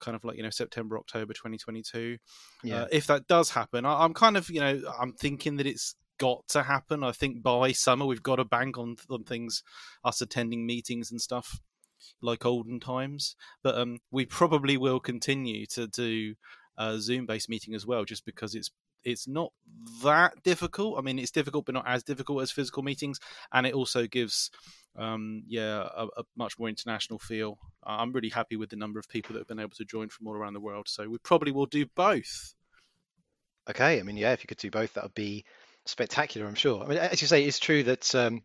kind of like you know September October 2022 Yeah. uh, if that does happen I, I'm kind of you know I'm thinking that it's got to happen. I think by summer we've got to bank on, on things us attending meetings and stuff like olden times. But um we probably will continue to do a Zoom based meeting as well just because it's it's not that difficult. I mean it's difficult but not as difficult as physical meetings and it also gives um, yeah, a, a much more international feel. I'm really happy with the number of people that have been able to join from all around the world. So we probably will do both. Okay, I mean, yeah, if you could do both, that would be spectacular, I'm sure. I mean, as you say, it's true that um,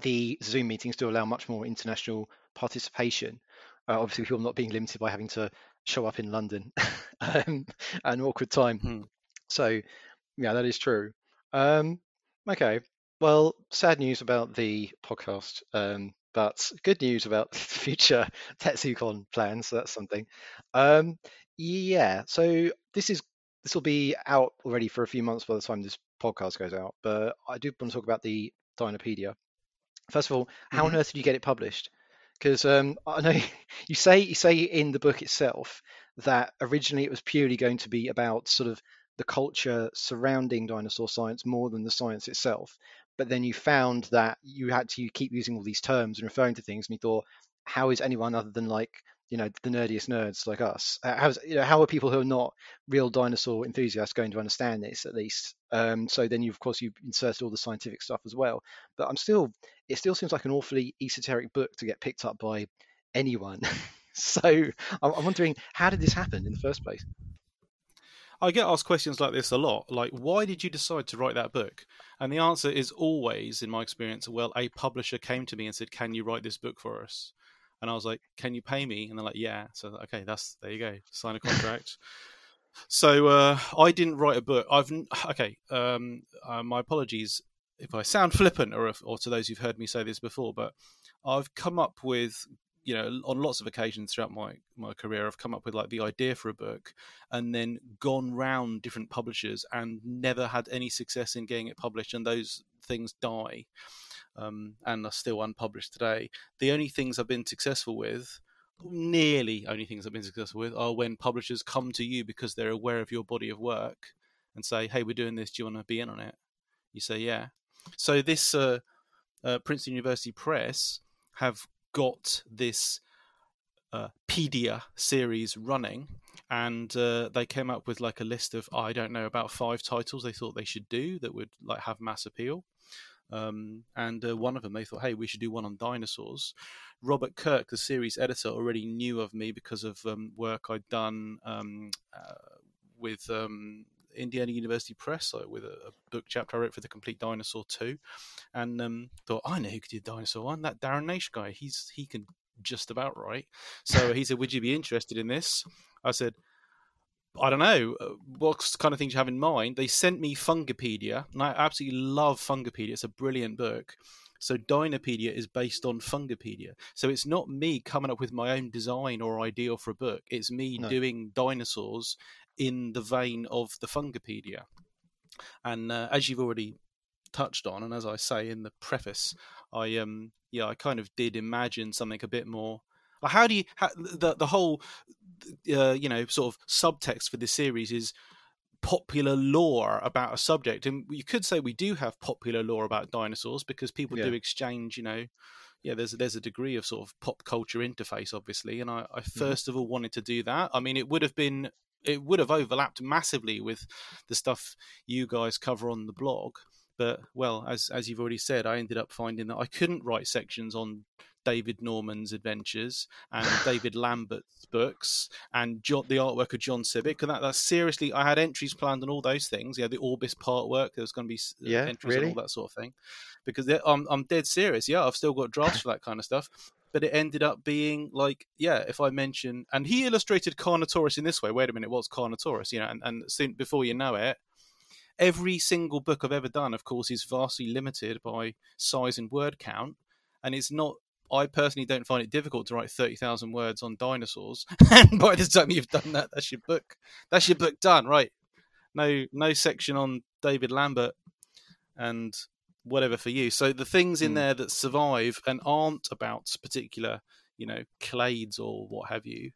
the Zoom meetings do allow much more international participation. Uh, obviously, people not being limited by having to show up in London um, an awkward time. Hmm. So, yeah, that is true. Um, okay, well, sad news about the podcast, um, but good news about future TetZooCon plans. So that's something. Um, yeah, so this is this will be out already for a few months by the time this podcast goes out. But I do want to talk about the Dinopedia. First of all, how on earth did you get it published? Because um, I know you say you say in the book itself that originally it was purely going to be about sort of the culture surrounding dinosaur science more than the science itself. But then you found that you had to keep using all these terms and referring to things, and you thought, how is anyone other than like you know the nerdiest nerds like us? uh, How's you know how are people who are not real dinosaur enthusiasts going to understand this at least? Um, so then you of course you inserted all the scientific stuff as well. But I'm still it still seems like an awfully esoteric book to get picked up by anyone. so I'm wondering how did this happen in the first place? I get asked questions like this a lot, like why did you decide to write that book? And the answer is always, in my experience, well, a publisher came to me and said, "Can you write this book for us?" And I was like, "Can you pay me?" And they're like, "Yeah." So okay, that's there you go. Sign a contract. So uh, I didn't write a book. I've okay. Um, uh, my apologies if I sound flippant, or if, or to those who've heard me say this before, but I've come up with you know on lots of occasions throughout my my career i've come up with like the idea for a book and then gone round different publishers and never had any success in getting it published and those things die um, and are still unpublished today. The only things i've been successful with nearly only things i've been successful with are when publishers come to you because they're aware of your body of work and say hey we're doing this. Do you want to be in on it? You say yeah. So this uh, uh, princeton university press have got this uh, Pedia series running, and uh, they came up with like a list of I don't know about five titles they thought they should do that would like have mass appeal. Um, and uh, one of them they thought, hey, we should do one on dinosaurs. Robert Kirk, the series editor, already knew of me because of um, work I'd done um, uh, with um, Indiana University Press like, with a, a, book chapter I wrote for the Complete Dinosaur 2, and um, thought I know who could do Dinosaur One. That Darren Naish guy, he's he can just about write. So he said, "Would you be interested in this?" I said. I don't know uh, what kind of things you have in mind. They sent me Fungipedia, and I absolutely love Fungipedia. It's a brilliant book. So Dinopedia is based on Fungipedia. So it's not me coming up with my own design or idea for a book. It's me no. doing dinosaurs in the vein of the Fungipedia. And uh, as you've already touched on, and as I say in the preface, I um yeah I kind of did imagine something a bit more. How do you how, the the whole uh, you know sort of subtext for this series is popular lore about a subject, and you could say we do have popular lore about dinosaurs because people yeah. do exchange you know yeah, there's there's a degree of sort of pop culture interface, obviously, and I, I 1st mm-hmm. of all wanted to do that. I mean, it would have been it would have overlapped massively with the stuff you guys cover on the blog. But well, as as you've already said, I ended up finding that I couldn't write sections on David Norman's adventures and David Lambert's books and John, the artwork of John Sibbick. And that, that's seriously, I had entries planned on all those things. Yeah, the Orbis part work, there was going to be uh, yeah, entries really? and all that sort of thing. Because I'm, I'm dead serious. Yeah, I've still got drafts for that kind of stuff but it ended up being like, yeah, if I mention, and he illustrated Carnotaurus in this way. Wait a minute, what's Carnotaurus? You know, and, and soon before you know it, every single book I've ever done, of course, is vastly limited by size and word count, and it's not. I personally don't find it difficult to write thirty thousand words on dinosaurs, and by the time you've done that, that's your book. That's your book done, right? No, no section on David Lambert, and whatever for you. So the things in mm. there that survive and aren't about particular, you know, clades or what have you,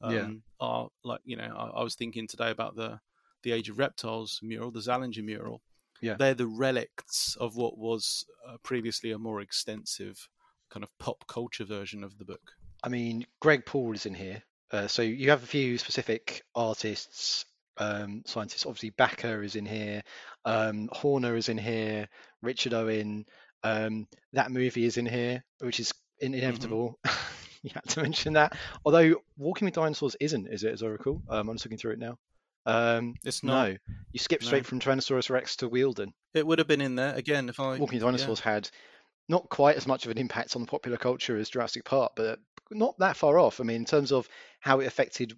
um, yeah. are like you know. I, I, was thinking today about the the Age of Reptiles mural, the Zallinger mural. Yeah, they're the relics of what was uh, previously a more extensive kind of pop culture version of the book. I mean, Greg Paul is in here. Uh, so you have a few specific artists um, scientists. Obviously, Bakker is in here, um, Horner is in here, Richard Owen. Um, that movie is in here, which is mm-hmm. inevitable. Mm-hmm. you had to mention that. Although Walking with Dinosaurs isn't, is it? As I recall, um, I'm just looking through it now. Um, it's not. No, you skip straight no. from Tyrannosaurus Rex to Wealden. It would have been in there again if I. Walking with Dinosaurs yeah. had not quite as much of an impact on popular culture as Jurassic Park, but not that far off. I mean, in terms of how it affected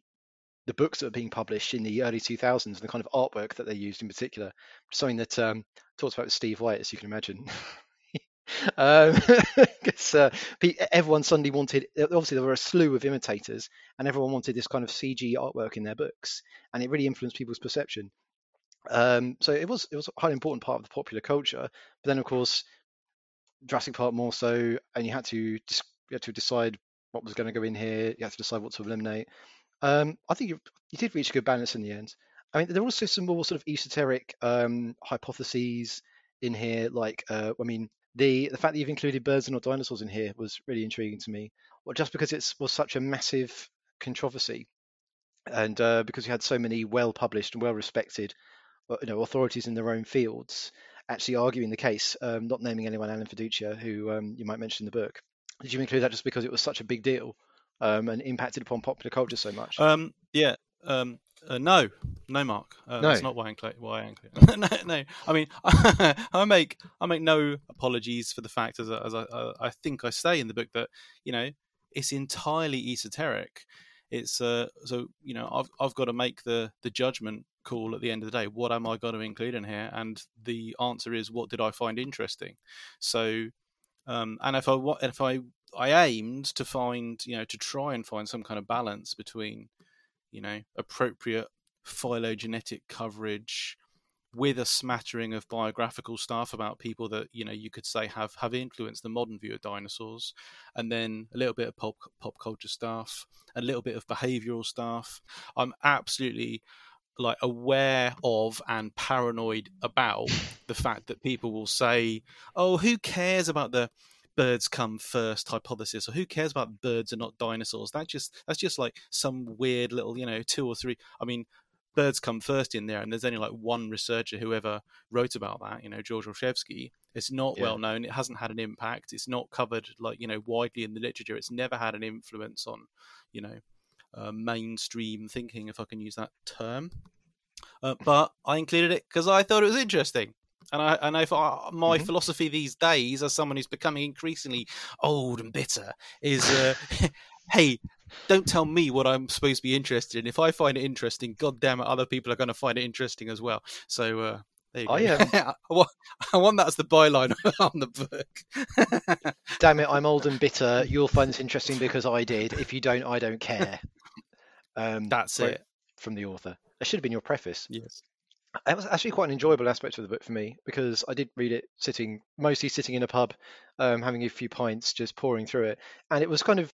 the books that were being published in the early 2000s and the kind of artwork that they used in particular, something that um, talked about with Steve White, as you can imagine. um, uh, everyone suddenly wanted, obviously, there were a slew of imitators, and everyone wanted this kind of CG artwork in their books, and it really influenced people's perception. Um, so it was it was a highly important part of the popular culture. But then, of course, Jurassic Park more so, and you had to you had to decide what was going to go in here. You had to decide what to eliminate. Um, I think you, you did reach a good balance in the end. I mean, there are also some more sort of esoteric um, hypotheses in here. Like, uh, I mean, the the fact that you've included birds and not dinosaurs in here was really intriguing to me. Well, just because it was such a massive controversy, and uh, because you had so many well published and well respected, uh, you know, authorities in their own fields actually arguing the case, um, not naming anyone, Alan Feduccia, who um, you might mention in the book. Did you include that just because it was such a big deal? Um, and impacted upon popular culture so much? Um, yeah. Um, uh, no, no, Mark. Uh, no. That's not why I include. Why I include. no, no. I mean, I make I make no apologies for the fact, as, I, as I, I think I say in the book, that you know it's entirely esoteric. it's uh, so you know I've I've got to make the the judgment call at the end of the day. What am I going to include in here? And the answer is what did I find interesting? So, um, and if I if I I aimed to find you know to try and find some kind of balance between you know appropriate phylogenetic coverage with a smattering of biographical stuff about people that you know you could say have have influenced the modern view of dinosaurs and then a little bit of pop pop culture stuff a little bit of behavioral stuff. I'm absolutely like aware of and paranoid about the fact that people will say oh who cares about the birds come first hypothesis or who cares about birds and not dinosaurs that just that's just like some weird little you know two or three i mean birds come first in there, and there's only like one researcher who ever wrote about that. You know, George Olshevsky. It's not Yeah. well known. It hasn't had an impact. It's not covered like you know widely in the literature. It's never had an influence on you know uh, mainstream thinking, if I can use that term. Uh, but I included it because I thought it was interesting. And I and I uh, my Mhm. philosophy these days, as someone who's becoming increasingly old and bitter, is uh, hey, don't tell me what I'm supposed to be interested in. If I find it interesting, god damn it, other people are going to find it interesting as well. So uh, there you go. I, um, I, want, I want that as the byline on the book. Damn it, I'm old and bitter. You'll find this interesting because I did. If you don't, I don't care. Um, That's it. From the author. That should have been your preface. Yes. It was actually quite an enjoyable aspect of the book for me because I did read it sitting, mostly sitting in a pub, um, having a few pints, just pouring through it, and it was kind of.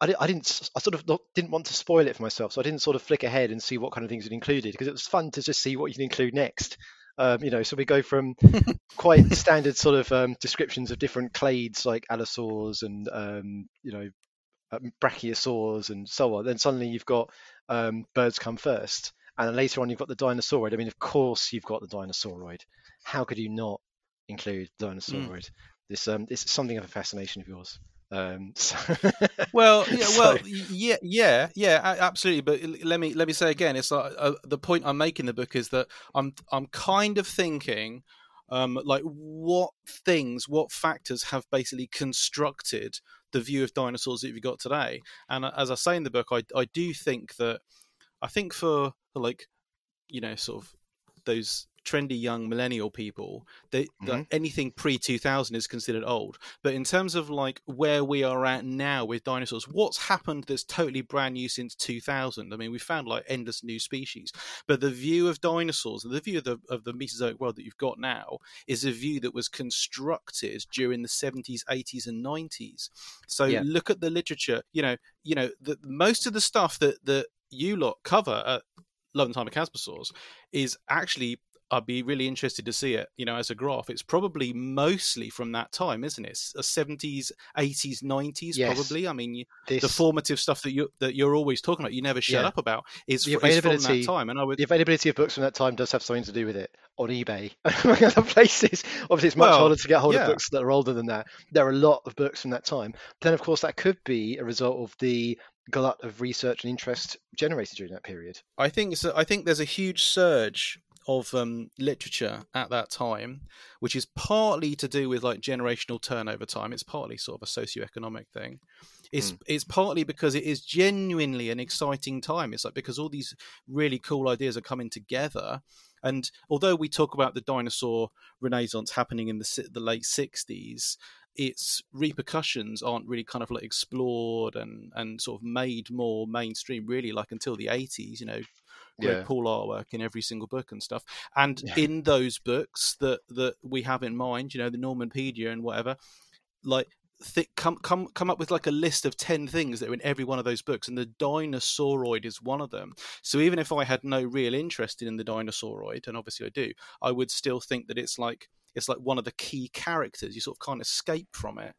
I- I, didn't. I sort of not, didn't want to spoil it for myself, so I didn't sort of flick ahead and see what kind of things it included because it was fun to just see what you can include next. Um, you know, so we go from quite standard sort of um, descriptions of different clades like allosaurs and um, you know um, brachiosaurs and so on. Then suddenly you've got um, birds come first, and then later on you've got the dinosauroid. I mean, of course you've got the dinosauroid. How could you not include the dinosauroid? This um, this is something of a fascination of yours. Um, so Well, yeah, well, y- yeah, yeah, yeah, absolutely. But let me let me say again, it's like uh, the point I'm making in the book is that I'm I'm kind of thinking, um, like what things, what factors have basically constructed the view of dinosaurs that you've got today. And uh, as I say in the book, I I do think that I think for, for like you know sort of those trendy young millennial people they that mm-hmm. anything pre 2000 is considered old. But in terms of like where we are at now with dinosaurs what's happened that's totally brand new since 2000 i mean we found like endless new species. But the view of dinosaurs the view of the, of the mesozoic world that you've got now is a view that was constructed during the 70s 80s and 90s so Yeah. look at the literature you know you know the, most of the stuff that that you lot cover at Love in the Time of Chasmosaurs is actually I'd be really interested to see it, you know, as a graph. It's probably mostly from that time, isn't it? Uh, Seventies, eighties, nineties, probably. I mean, this, the formative stuff that you that you're always talking about, you never shut Yeah. up about, is, The fr- is from that availability- time. And I would, the availability of books from that time does have something to do with it on eBay and other places. Obviously, it's much Well, harder to get hold yeah. of books that are older than that. There are a lot of books from that time. But then, of course, that could be a result of the glut of research and interest generated during that period. I think a, I think there's a huge surge of um, literature at that time, which is partly to do with like generational turnover time. It's partly sort of a socioeconomic thing. It's it's partly because it is genuinely an exciting time. It's like because all these really cool ideas are coming together. And although we talk about the dinosaur renaissance happening in the the late '60s, its repercussions aren't really kind of like explored and and sort of made more mainstream really like until the 80s you know Yeah. Greg Paul artwork in every single book and stuff. And Yeah. in those books that that we have in mind, you know, the Normanpedia and whatever, like th- come come come up with like a list of ten things that are in every one of those books, and the dinosauroid is one of them. So even if I had no real interest in the dinosauroid, and obviously I do, I would still think that it's like it's like one of the key characters. You sort of can't escape from it.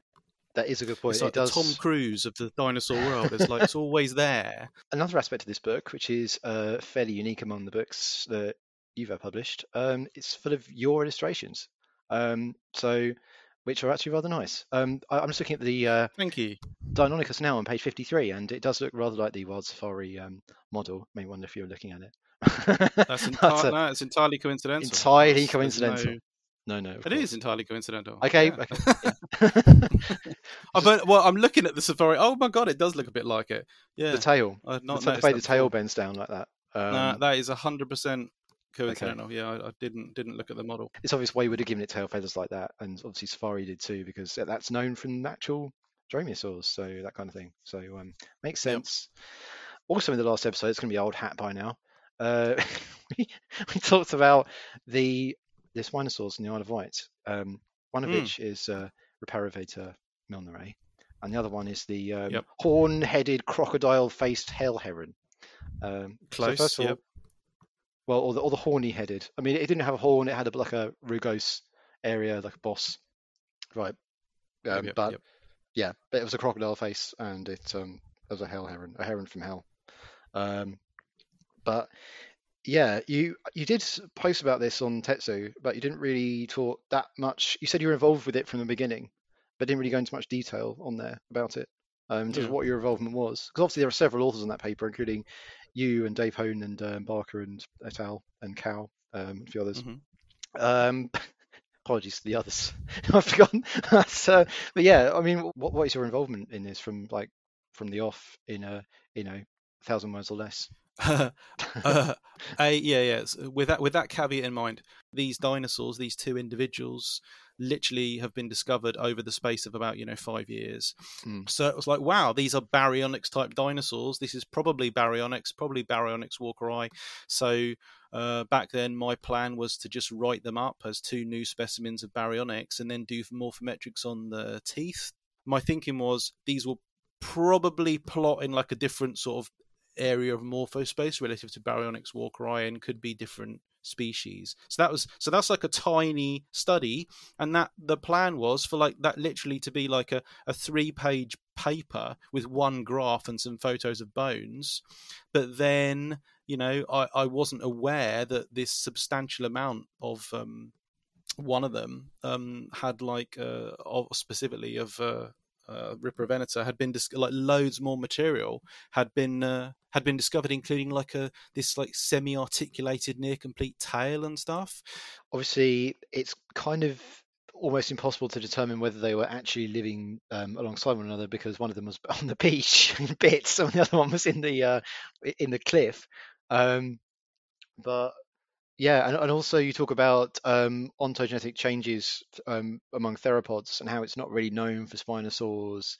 That is a good point. It's like it does. Tom Cruise of the dinosaur world. It's like it's always there. Another aspect of this book, which is uh, fairly unique among the books that you've ever published, um, it's full of your illustrations. Um, so, which are actually rather nice. Um, I, I'm just looking at the uh, Thank you. Deinonychus now on page 53, and it does look rather like the Wild Safari um, model. May wonder if you're looking at it. That's, enti- a- no, it's entirely coincidental. entirely coincidental. no- No, no. It course. is entirely coincidental. Okay. Yeah. okay. Oh, but well, I'm looking at the safari. Oh my god, it does look a bit like it. Yeah, the tail. I've not ta- the way the tail bends down like that. Um, Nah, that is hundred percent coincidental. Yeah, I, I didn't didn't look at the model. it's obvious why would have given it tail feathers like that, and obviously Safari did too, because that's known from natural dromaeosaurs, so that kind of thing. So um, makes Yep. sense. Also, in the last episode, it's going to be old hat by now. Uh, we, we talked about the the spinosaurs in the Isle of Wight. Um, one of Mm. which is uh, Riparovenator milnerae, and the other one is the um, Yep. horn-headed crocodile-faced hell heron. Um, so Close, first of all, yep. well, or the, or the horny headed. I mean, it didn't have a horn; it had a, like a rugose area, like a boss, right? Um, yep, but yeah, but it was a crocodile face, and it um it was a hell heron, a heron from hell. Um, but yeah, you you did post about this on TetZoo, but you didn't really talk that much. You said you were involved with it from the beginning, but didn't really go into much detail on there about it. Um, in terms of Yeah. what your involvement was, because obviously there are several authors on that paper, including you and Dave Hone and um, Barker and et al. and Cal um, and a few others. Mhm. Um, apologies to the others. I've forgotten. That's, uh, but yeah, I mean, what what is your involvement in this from like from the off in a you know thousand words or less? Uh, a, yeah, yeah. With that, with that caveat in mind, these dinosaurs, these two individuals, literally have been discovered over the space of about you know five years. Mm. So it was like, wow, these are baryonyx type dinosaurs. This is probably baryonyx, probably baryonyx walkeri. So uh, back then, my plan was to just write them up as two new specimens of baryonyx, and then do morphometrics on the teeth. My thinking was these will probably plot in like a different sort of area of morphospace relative to baryonyx walkeri could be different species. So that was so that's like a tiny study and that the plan was for like that literally to be like a, a three page paper with one graph and some photos of bones. But then you know i, I wasn't aware that this substantial amount of um one of them um had like uh of specifically of uh uh, Riparovenator had been dis- like loads more material had been uh, had been discovered, including like a this like semi-articulated, near complete tail and stuff. Obviously, it's kind of almost impossible to determine whether they were actually living um, alongside one another because one of them was on the beach in bits, and the other one was in the uh, in the cliff. Um, but yeah, and, and also you talk about um, ontogenetic changes um, among theropods and how it's not really known for spinosaurs,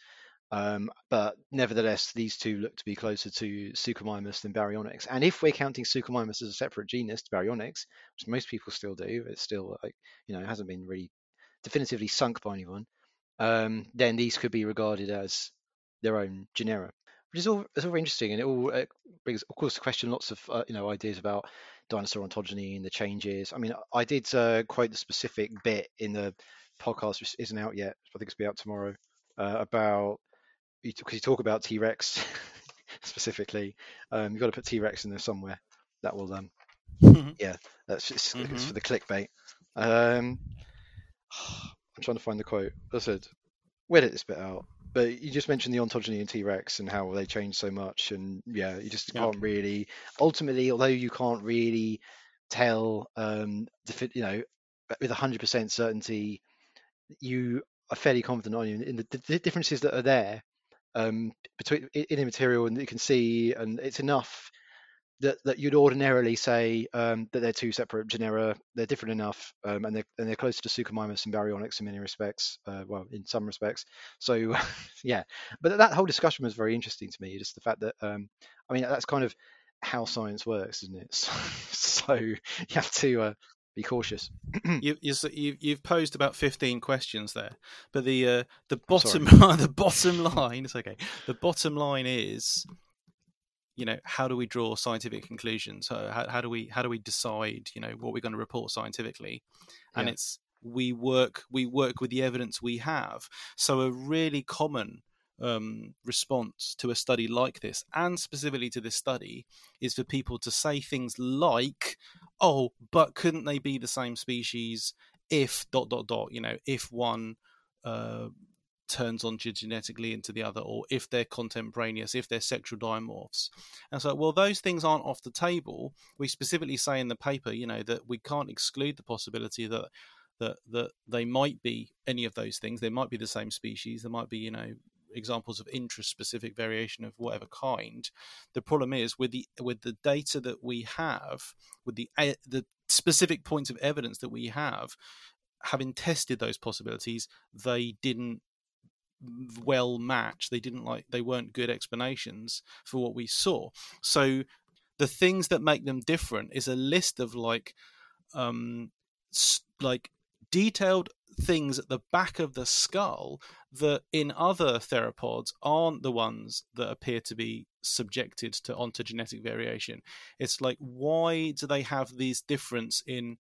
um, but nevertheless these two look to be closer to Suchomimus than Baryonyx. And if we're counting Suchomimus as a separate genus to Baryonyx, which most people still do, it's still like you know it hasn't been really definitively sunk by anyone, um, then these could be regarded as their own genera, which is all it's all interesting, and it all uh, brings, of course, the question lots of uh, you know ideas about dinosaur ontogeny and the changes. I mean, I did uh, quote the specific bit in the podcast, which isn't out yet. I think it's be out tomorrow. Uh, about because you talk about T Rex specifically. Um, you've got to put T Rex in there somewhere. That will um, yeah, that's it's Mhm. for the clickbait. Um, I'm trying to find the quote. I said, "Where did this bit out?" But you just mentioned the ontogeny in T Rex and how they change so much, and yeah, you just can't really. Ultimately, although you can't really tell, um, you know, with 100% certainty, you are fairly confident on you in the, the differences that are there um, between in the material and you can see, and it's enough that, that you'd ordinarily say um, that they're two separate genera. They're different enough, um, and they're and they're closer to Suchomimus and Baryonyx in many respects. Uh, well, in some respects. So yeah, but that whole discussion was very interesting to me. Just the fact that um, I mean that's kind of how science works, isn't it? So, you have to uh, be cautious. you, you, you, you've posed about fifteen questions there, but the uh, the bottom the bottom line it's okay. The bottom line is, you know, how do we draw scientific conclusions? Uh, how, how do we how do we decide, you know, what we're going to report scientifically? And Yeah. it's we work we work with the evidence we have. So a really common um, response to a study like this, and specifically to this study, is for people to say things like, "Oh, but couldn't they be the same species if dot dot dot? You know, if one uh, turns ontogenetically into the other, or if they're contemporaneous, if they're sexual dimorphs." And so, well, those things aren't off the table. We specifically say in the paper, you know, that we can't exclude the possibility that that that they might be any of those things. They might be the same species. There might be you know examples of intraspecific variation of whatever kind. The problem is with the with the data that we have, with the eh, the specific points of evidence that we have, having tested those possibilities, they didn't well match. They didn't like they weren't good explanations for what we saw. So the things that make them different is a list of like um like detailed things at the back of the skull that in other theropods aren't the ones that appear to be subjected to ontogenetic variation. It's like why do they have these difference in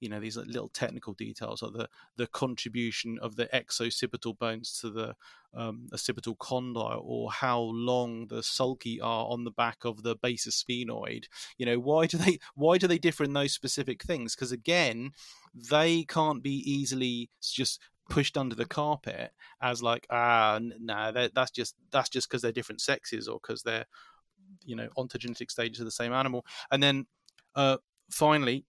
you know these little technical details or the the contribution of the exoccipital bones to the um, occipital condyle or how long the sulci are on the back of the basisphenoid. You know why do they why do they differ in those specific things? Because again they can't be easily just pushed under the carpet as like ah no nah, that's just that's just because they're different sexes or because they're you know ontogenetic stages of the same animal. And then uh finally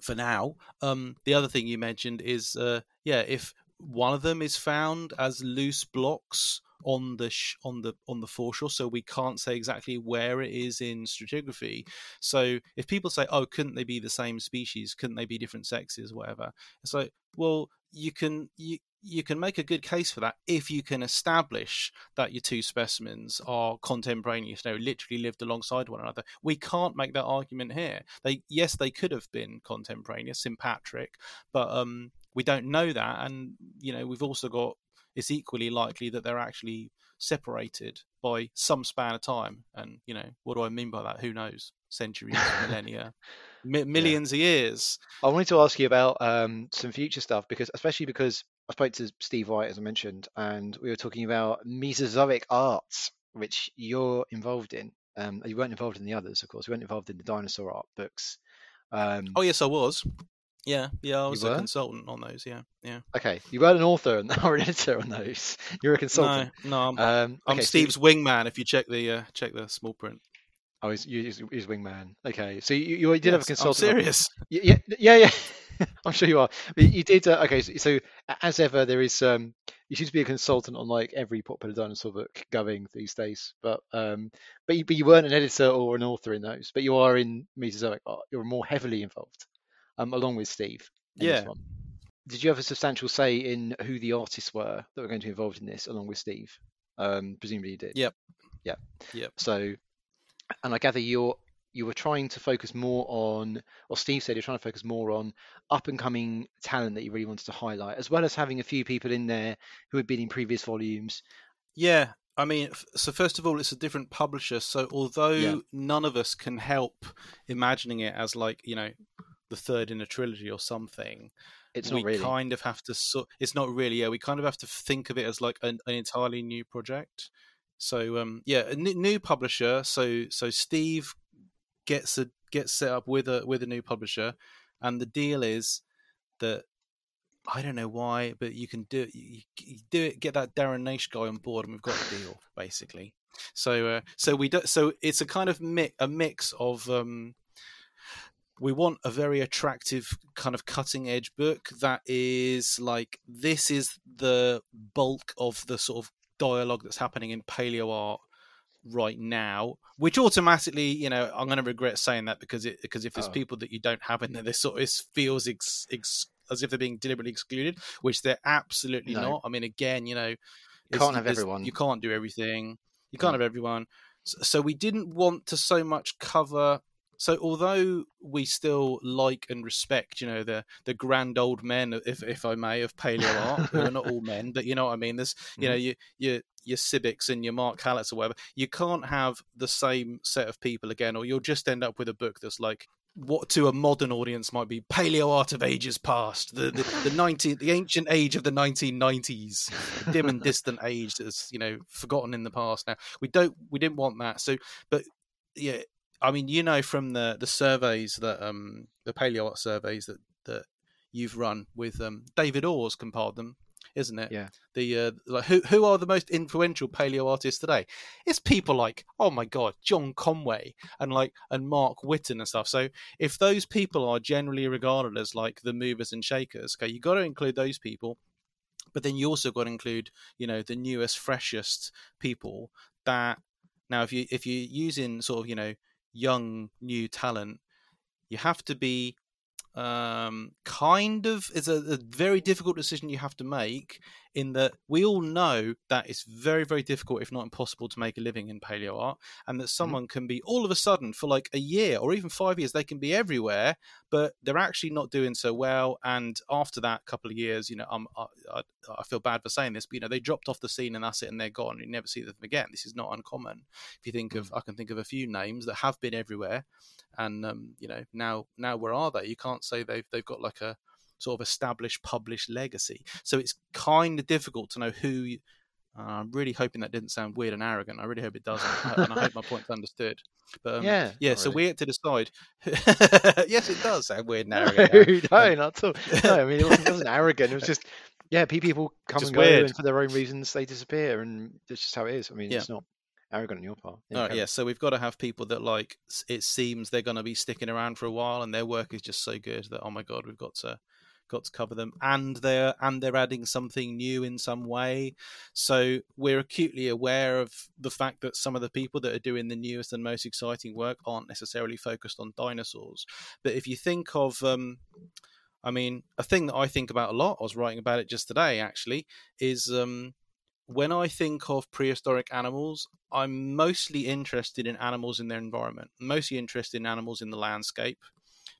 for now. Um, the other thing you mentioned is, uh, yeah, if one of them is found as loose blocks on the sh- on the on the foreshore, so we can't say exactly where it is in stratigraphy. So if people say, "Oh, couldn't they be the same species? Couldn't they be different sexes? Whatever," it's like, well, you can you you can make a good case for that if you can establish that your two specimens are contemporaneous, you know, literally lived alongside one another. We can't make that argument here. They yes, they could have been contemporaneous, sympatric, but um, we don't know that, and you know, we've also got it's equally likely that they're actually separated by some span of time. And you know, what do I mean by that? Who knows? Centuries, millennia, mi- millions yeah. of years. I wanted to ask you about um, some future stuff because, especially because I spoke to Steve White, as I mentioned, and we were talking about Mesozoic arts, which you're involved in. Um, you weren't involved in the others, of course. You weren't involved in the dinosaur art books. Um, oh yes, I was. Yeah, yeah, I was a consultant on those. Yeah, yeah. Okay, you weren't an author and or an editor on those. You're a consultant. No, no, I'm, um, okay, I'm Steve's wingman. If you check the uh, check the small print. Oh, he's, he's, he's wingman. Okay, so you, you did yes, have a consultant. I'm serious. Yeah, yeah, yeah. I'm sure you are. But you did. Uh, okay, so, so, as ever, there is. Um, you seem to be a consultant on like every popular dinosaur book going these days. But um, but you, but you weren't an editor or an author in those. But you are in Mesozoic art. You're more heavily involved, um, along with Steve. yeah. Did you have a substantial say in who the artists were that were going to be involved in this, along with Steve? Um, presumably you did. Yep. Yeah. Yep. So, and I gather you're you were trying to focus more on, or Steve said you're trying to focus more on up and coming talent that you really wanted to highlight, as well as having a few people in there who had been in previous volumes. Yeah, I mean, so first of all, it's a different publisher. So although yeah. none of us can help imagining it as like you know the third in a trilogy or something, it's we really. We kind of have to. So, it's not really. Yeah, we kind of have to think of it as like an, an entirely new project. So um, yeah, a new publisher. So so Steve gets a gets set up with a with a new publisher, and the deal is that I don't know why, but you can do it. You, you do it. Get that Darren Naish guy on board, and we've got a deal basically. So uh, so we do, so it's a kind of mix a mix of. Um, we want a very attractive kind of cutting edge book that is like this is the bulk of the sort of dialogue that's happening in paleo art right now, which automatically, you know, I'm going to regret saying that because it because if there's oh. people that you don't have in there, this sort of feels ex, ex, as if they're being deliberately excluded, which they're absolutely no. not. I mean, again, you know, You can't have everyone. You can't do everything. You can't no. have everyone. So, so we didn't want to so much cover so although we still like and respect, you know, the the grand old men, if if I may, of paleo art, who are not all men, but you know what I mean. There's you know mm-hmm. you you your Sibbicks and your Mark Halletts or whatever. You can't have the same set of people again, or you'll just end up with a book that's like what to a modern audience might be paleo art of ages past, the the, the 19, the ancient age of the 1990s, dim and distant age that's you know forgotten in the past. Now we don't we didn't want that. So, but yeah, I mean, you know, from the the surveys that um the paleo art surveys that that you've run with um David Orr's compiled them. isn't it? Yeah. The uh, like who who are the most influential paleo artists today? It's people like oh my god, John Conway and like and Mark Witton and stuff. So if those people are generally regarded as like the movers and shakers, okay, you got to include those people. But then you also got to include, you know, the newest, freshest people that now if you if you're using sort of you know young new talent. You have to be um, kind of it's a, a, very difficult decision you have to make in that we all know that it's very very difficult if not impossible to make a living in paleo art and that Mm-hmm. someone can be all of a sudden for like a year or even five years they can be everywhere but they're actually not doing so well and after that couple of years you know I'm, I, I, I feel bad for saying this but you know they dropped off the scene and that's it and they're gone you never see them again. This is not uncommon if you think of i can think of a few names that have been everywhere and um, you know now now where are they? You can't say they've they've got like a sort of established published legacy so it's kind of difficult to know who you, uh, i'm really hoping that didn't sound weird and arrogant i really hope it doesn't and i hope my point's understood but um, Yeah, yeah so really. we had to decide yes it does sound weird and No, arrogant now. no, not at all. No, I mean, it wasn't, it wasn't arrogant. It was just, yeah, people come Just and go, weird. and for their own reasons, they disappear, and it's just how it is. I mean, Yeah. it's not arrogant on your part. Right, yeah. So we've got to have people that like it seems they're going to be sticking around for a while, and their work is just so good that oh my god, we've got to got to cover them, and they're and they're adding something new in some way. So we're acutely aware of the fact that some of the people that are doing the newest and most exciting work aren't necessarily focused on dinosaurs. But if you think of um, I mean, a thing that I think about a lot, I was writing about it just today actually, is um, when I think of prehistoric animals, I'm mostly interested in animals in their environment, mostly interested in animals in the landscape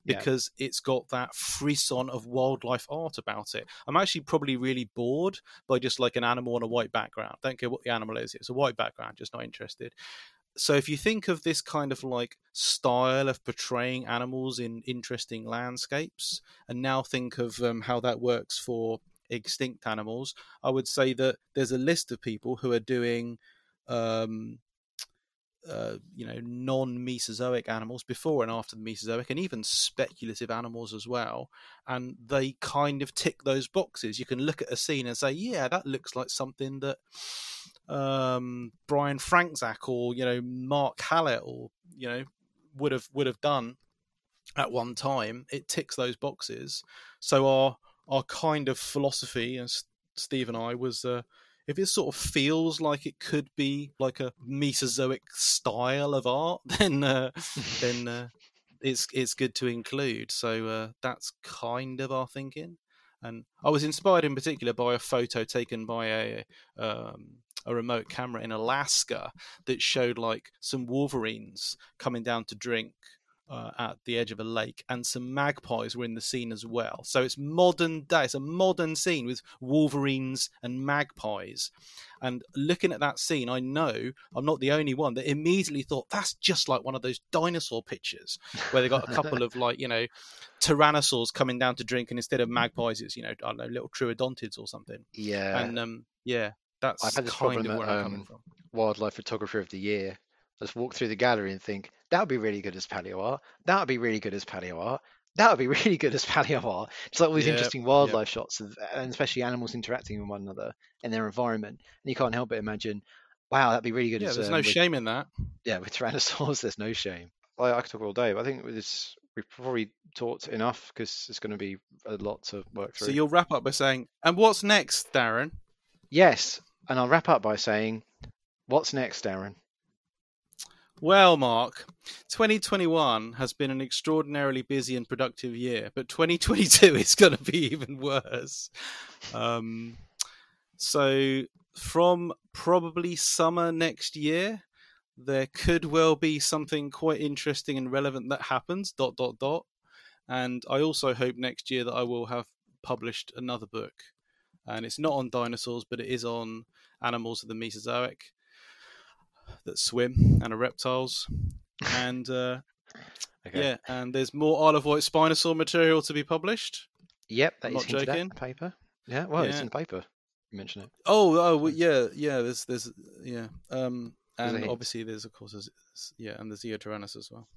Yeah. because it's got that frisson of wildlife art about it. I'm actually probably really bored by just like an animal on a white background. Don't care what the animal is, it's a white background, just not interested. So if you think of this kind of like style of portraying animals in interesting landscapes, and now think of um, how that works for extinct animals, I would say that there's a list of people who are doing, um, uh, you know, non-Mesozoic animals before and after the Mesozoic, and even speculative animals as well. And they kind of tick those boxes. You can look at a scene and say, "Yeah, that looks like something that." Um, Brian Franczak or you know Mark Hallett or you know would have would have done at one time. It ticks those boxes. So our our kind of philosophy, and Steve and I, was uh, if it sort of feels like it could be like a Mesozoic style of art, then uh, then uh, it's it's good to include. So uh, that's kind of our thinking. And I was inspired in particular by a photo taken by a um, a remote camera in Alaska that showed like some wolverines coming down to drink uh, at the edge of a lake, and some magpies were in the scene as well. So it's modern day. It's a modern scene with wolverines and magpies. And looking at that scene, I know I'm not the only one that immediately thought that's just like one of those dinosaur pictures where they got a couple of like you know tyrannosaurs coming down to drink, and instead of magpies, it's you know I don't know little troodontids or something. Yeah, And um, yeah, that's I've had this kind problem of at, where I'm coming um, from. wildlife photographer of the year. Just walk through the gallery and think that would be really good as paleo art. That would be really good as paleo art. That would be really good as paleo art. It's like all these interesting wildlife shots, of, and especially animals interacting with one another in their environment. And you can't help but imagine, wow, that'd be really good. Yeah, as, there's um, no with- shame in that. Yeah, with tyrannosaurs, there's no shame. I, I could talk all day, but I think this we've probably talked enough because it's going to be a lot to work through. So you'll wrap up by saying, "And what's next, Darren?" Yes, and I'll wrap up by saying, what's next, Darren? Well, Mark, 2021 has been an extraordinarily busy and productive year, but 2022 is going to be even worse. Um, so, from probably summer next year, there could well be something quite interesting and relevant that happens. Dot dot dot. And I also hope next year that I will have published another book, and it's not on dinosaurs, but it is on animals of the Mesozoic that swim and are reptiles. And uh, Okay. yeah, and there's more Isle of Wight Spinosaur material to be published. Yep, that I'm is not joking. in paper. Yeah, well, it's in the paper. You mention it. Oh, oh, well, yeah, yeah. There's, there's, yeah. Um, and obviously there's of course, there's, yeah, and there's Eotyrannus as well.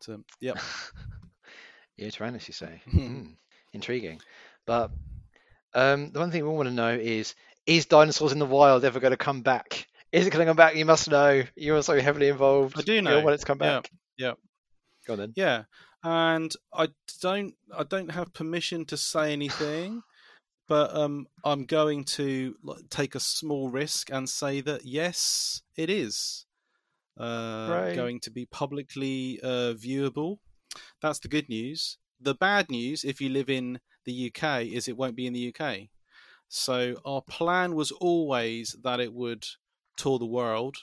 So, yep. Yeah, Tyrannus, you say. Hmm, Intriguing. But Um, the one thing we want to know is: Is dinosaurs in the wild ever going to come back? Is it going to come back? You must know. You're also heavily involved. I do You know. want it to come back. yeah. Go on then. Yeah, and I don't I don't have permission to say anything, but um, I'm going to take a small risk and say that yes, it is uh, Hooray. going to be publicly uh, viewable. That's the good news. The bad news, if you live in the UK, is it won't be in the UK. So our plan was always that it would tour the world,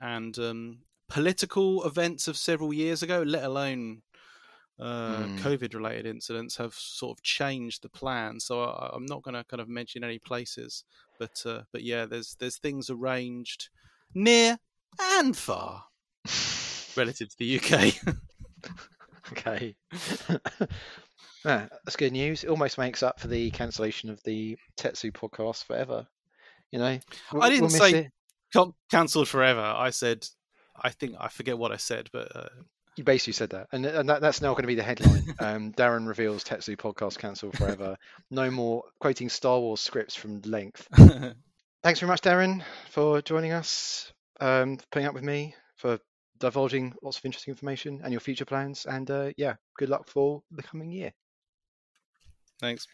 and um, political events of several years ago, let alone uh, Hmm. COVID-related incidents, have sort of changed the plan. So I, I'm not going to kind of mention any places, but uh, but yeah, there's there's things arranged near and far relative to the UK. Okay. Ah, that's good news. It almost makes up for the cancellation of the TetZoo podcast forever. You know, We'll- I didn't we'll say- it. Can- cancelled forever. I said, I think I forget what I said, but uh, You basically said that, and, and that, that's now going to be the headline. um, Darren reveals TetZoo podcast cancelled forever. no more quoting Star Wars scripts from length. Thanks very much, Darren, for joining us, um, for putting up with me, for divulging lots of interesting information and your future plans. And uh, yeah, good luck for the coming year. thanks.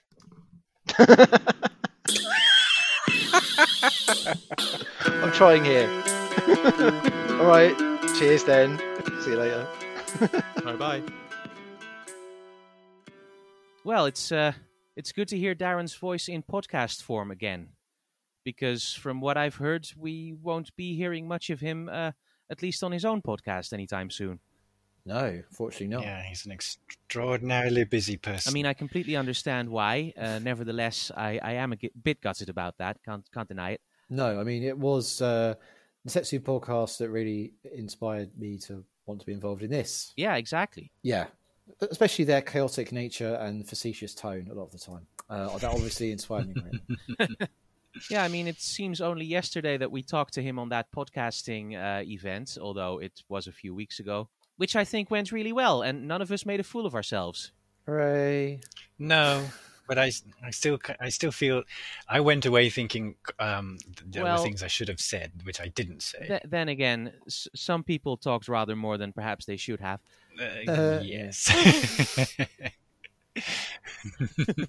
I'm trying here. All right. Cheers then. See you later. Bye bye. Well, it's uh, it's good to hear Darren's voice in podcast form again, because from what I've heard, we won't be hearing much of him, uh, at least on his own podcast, anytime soon. No, fortunately not. Yeah, he's an extraordinarily busy person. I mean, I completely understand why. Uh, nevertheless, I, I am a bit gutted about that. Can't can't deny it. No, I mean it was uh, the TetZoo podcast that really inspired me to want to be involved in this. Yeah, exactly. Yeah, especially their chaotic nature and facetious tone a lot of the time. Uh, that obviously inspired me. Greatly. Yeah, I mean, it seems only yesterday that we talked to him on that podcasting uh, event, although it was a few weeks ago, which I think went really well, and none of us made a fool of ourselves. Hooray! no, but I, I still, I still feel, I went away thinking um, there Well- were things I should have said, which I didn't say. Th- then again, s- some people talked rather more than perhaps they should have. Uh, Uh, yes.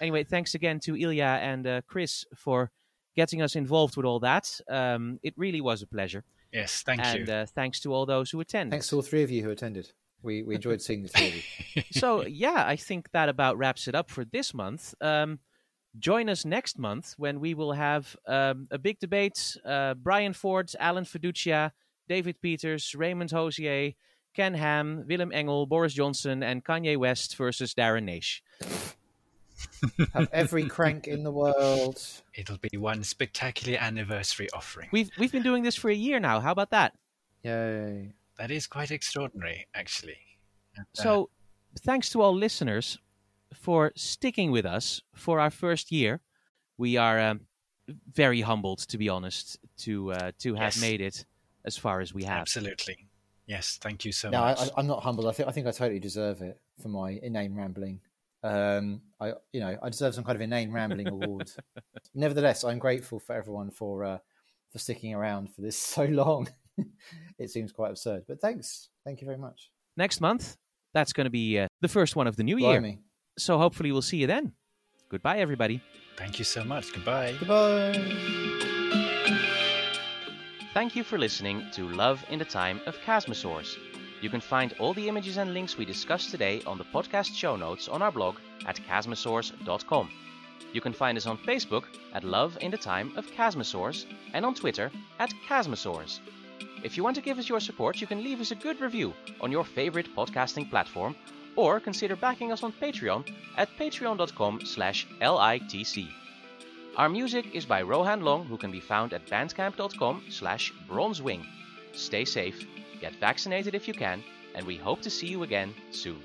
Anyway, thanks again to Ilya and uh, Chris for getting us involved with all that. Um, it really was a pleasure. yes, thank and you. Uh, thanks to all those who attended. Thanks to all three of you who attended. We we enjoyed seeing the three of you. so yeah, I think that about wraps it up for this month. Um, join us next month when we will have um, a big debate. Uh, Brian Ford, Alan Feduccia, David Peters, Raymond Hoser, Ken Ham, Willem Engel, Boris Johnson, and Kanye West versus Darren Naish. Have every crank in the world. It'll be one spectacular anniversary offering. We've we've been doing this for a year now. How about that? Yay! That is quite extraordinary, actually. And, uh, So, thanks to all listeners for sticking with us for our first year. We are um, very humbled, to be honest, to uh, to have Yes. made it as far as we have. absolutely. Yes, thank you so No, I, much. I, I'm not humbled. I think I think I totally deserve it for my inane rambling. Um, I you know I deserve some kind of inane rambling award. Nevertheless, I'm grateful for everyone for uh, for sticking around for this so long. it seems quite absurd, but thanks, thank you very much. Next month, that's going to be uh, the first one of the new year. So hopefully we'll see you then. Goodbye, everybody. Thank you so much. Goodbye. Goodbye. Thank you for listening to Love in the Time of Chasmosaurs. You can find all the images and links we discussed today on the podcast show notes on our blog at chasmosaurs.com. You can find us on Facebook at Love in the Time of Chasmosaurs and on Twitter at Chasmosaurs. If you want to give us your support, you can leave us a good review on your favorite podcasting platform or consider backing us on Patreon at patreon.com slash litc. Our music is by Rohan Long, who can be found at bandcamp.com slash bronzewing. Stay safe, get vaccinated if you can, and we hope to see you again soon.